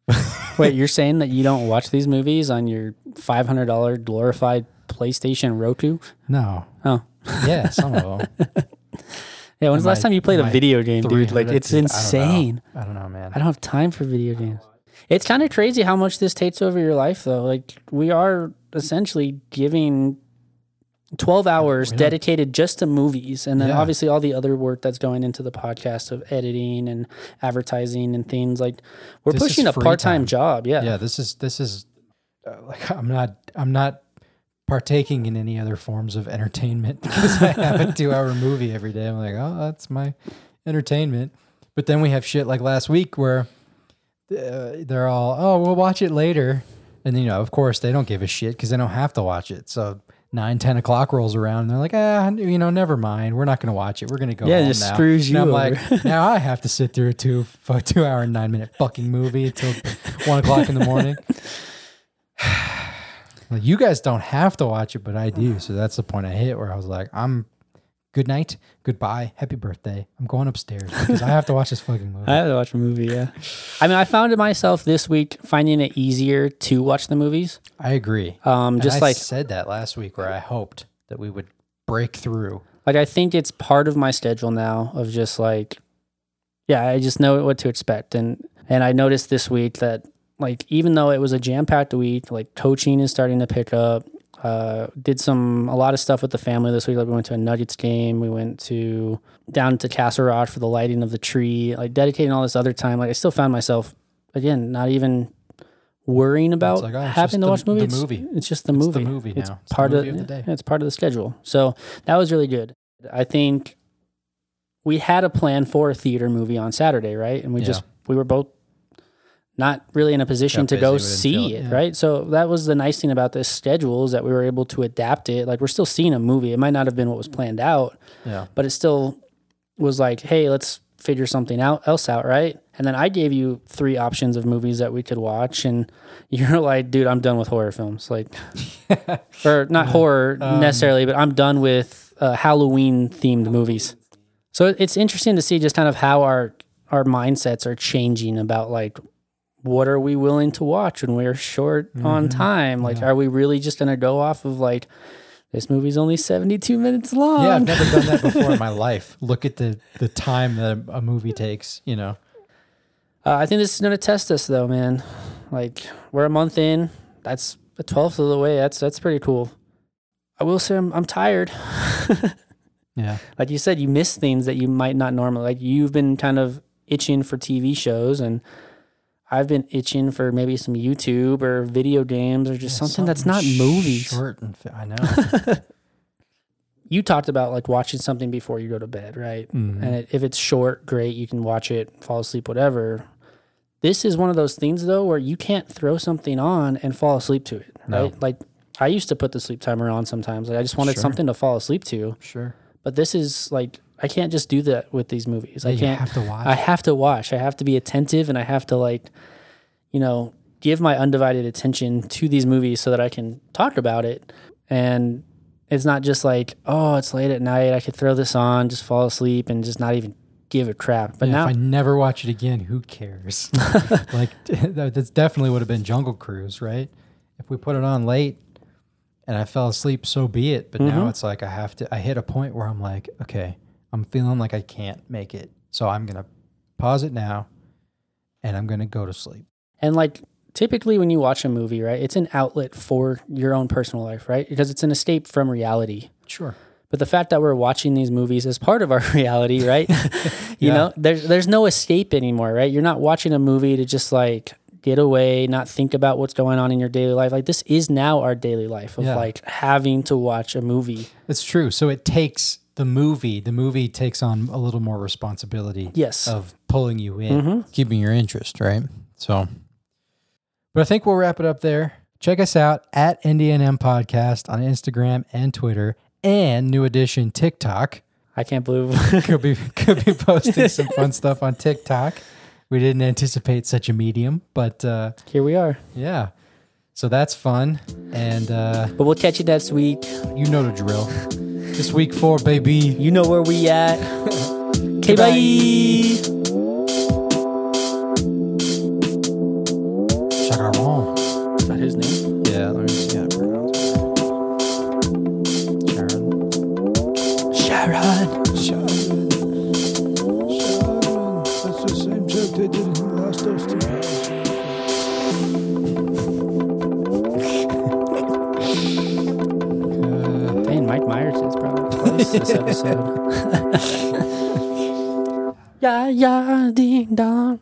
Wait, you're saying that you don't watch these movies on your $500 glorified PlayStation Roku? No. Oh. Yeah, some of them. Yeah, when's the last time you played a video game, dude? Like, it's Dude, I don't insane. I don't know, man. I don't have time for video games. It's kind of crazy how much this takes over your life, though. Like, we are essentially giving 12 hours dedicated just to movies. And then Yeah. obviously all the other work that's going into the podcast of editing and advertising and things. Like, we're This pushing a part time time. job. Yeah. yeah, this is this is uh, like I'm not I'm not partaking in any other forms of entertainment because I have a two hour movie every day. I'm like, oh, that's my entertainment. But then we have shit like last week where uh, they're all, oh, we'll watch it later, and you know, of course, they don't give a shit because they don't have to watch it. So. Nine, ten o'clock rolls around, and they're like, ah, you know, never mind. We're not going to watch it. We're going to go. Yeah, it home just now. screws And I'm you like, now I have to sit through a two, a two hour and nine minute fucking movie until one o'clock in the morning. Like, you guys don't have to watch it, but I do. So that's the point I hit where I was like, I'm good night, goodbye, happy birthday. I'm going upstairs because I have to watch this fucking movie. I have to watch a movie, yeah. I mean, I found it myself this week finding it easier to watch the movies. I agree. Um, And just I like said that last week where I hoped that we would break through. like I think it's part of my schedule now of just like yeah, I just know what to expect and and I noticed this week that like even though it was a jam-packed week, like coaching is starting to pick up. Uh, did some a lot of stuff with the family this week. Like we went to a Nuggets game. We went to down to Castle Rock for the lighting of the tree. Like dedicating all this other time. Like I still found myself again not even worrying about like, oh, having to the- watch movie. the It's- movie. It's, just the It's movie. the movie It's now. It's the part movie of, of the day. yeah, It's part of the schedule. So that was really good. I think we had a plan for a theater movie on Saturday, right? And we Yeah. just we were both not really in a position Got to go see it, yeah. right? So that was the nice thing about this schedule is that we were able to adapt it. Like we're still seeing a movie. It might not have been what was planned out, Yeah. but it still was like, hey, let's figure something out else out, right? And then I gave you three options of movies that we could watch, and you're like, dude, I'm done with horror films, like, or not horror Um, necessarily, but I'm done with uh, Halloween themed movies. So it's interesting to see just kind of how our our mindsets are changing about like what are we willing to watch when we're short on Mm-hmm. time? Like, are we really just gonna go off of like this movie's only 72 minutes long? Yeah, I've never done that before in my life. Look at the the time that a movie takes. You know, Uh, I think this is going to test us, though, man. Like we're a month in. That's a twelfth of the way. That's that's pretty cool. I will say I'm, I'm tired. yeah. like you said, you miss things that you might not normally. Like you've been kind of itching for TV shows, and I've been itching for maybe some YouTube or video games or just something, that's not movies. Short and fi- I know. You talked about like watching something before you go to bed, right? Mhm. And it, if it's short, great. You can watch it, fall asleep, whatever. this is one of those things though where you can't throw something on and fall asleep to it, No. right? Like I used to put the sleep timer on sometimes. Like I just wanted Sure. something to fall asleep to. Sure. But this is like I can't just do that with these movies. I Yeah, you can't have to watch. I have to watch. I have to be attentive and I have to like you know, give my undivided attention to these movies so that I can talk about it. And it's not just like, oh, it's late at night. I could throw this on, just fall asleep and just not even give a crap. But Yeah, now if I never watch it again, who cares? like that- that's definitely would have been Jungle Cruise, right? If we put it on late and I fell asleep, so be it. But Mm-hmm. now it's like I have to. I hit a point where I'm like, okay, I'm feeling like I can't make it, so I'm gonna pause it now, and I'm gonna go to sleep. And like typically when you watch a movie, right, it's an outlet for your own personal life, right? Because it's an escape from reality. Sure. But the fact that we're watching these movies is part of our reality, right? you Yeah. know, there's there's no escape anymore, right? You're not watching a movie to just like get away, not think about what's going on in your daily life. Like this is now our daily life of Yeah. like having to watch a movie. It's true. So it takes the movie. The movie takes on a little more responsibility. Yes. Of pulling you in, keeping your interest, right? So, but I think we'll wrap it up there. Check us out at NDNM Podcast on Instagram and Twitter, and New Edition TikTok. I can't believe Could be could be posting some fun stuff on TikTok. We didn't anticipate such a medium, but uh, here we are. yeah. So that's fun, and uh, But we'll catch you next week. you know the drill. This week four, baby. You know where we at. Okay, bye. Chacaron. Is that his name? This episode. yeah, yeah, ding dong.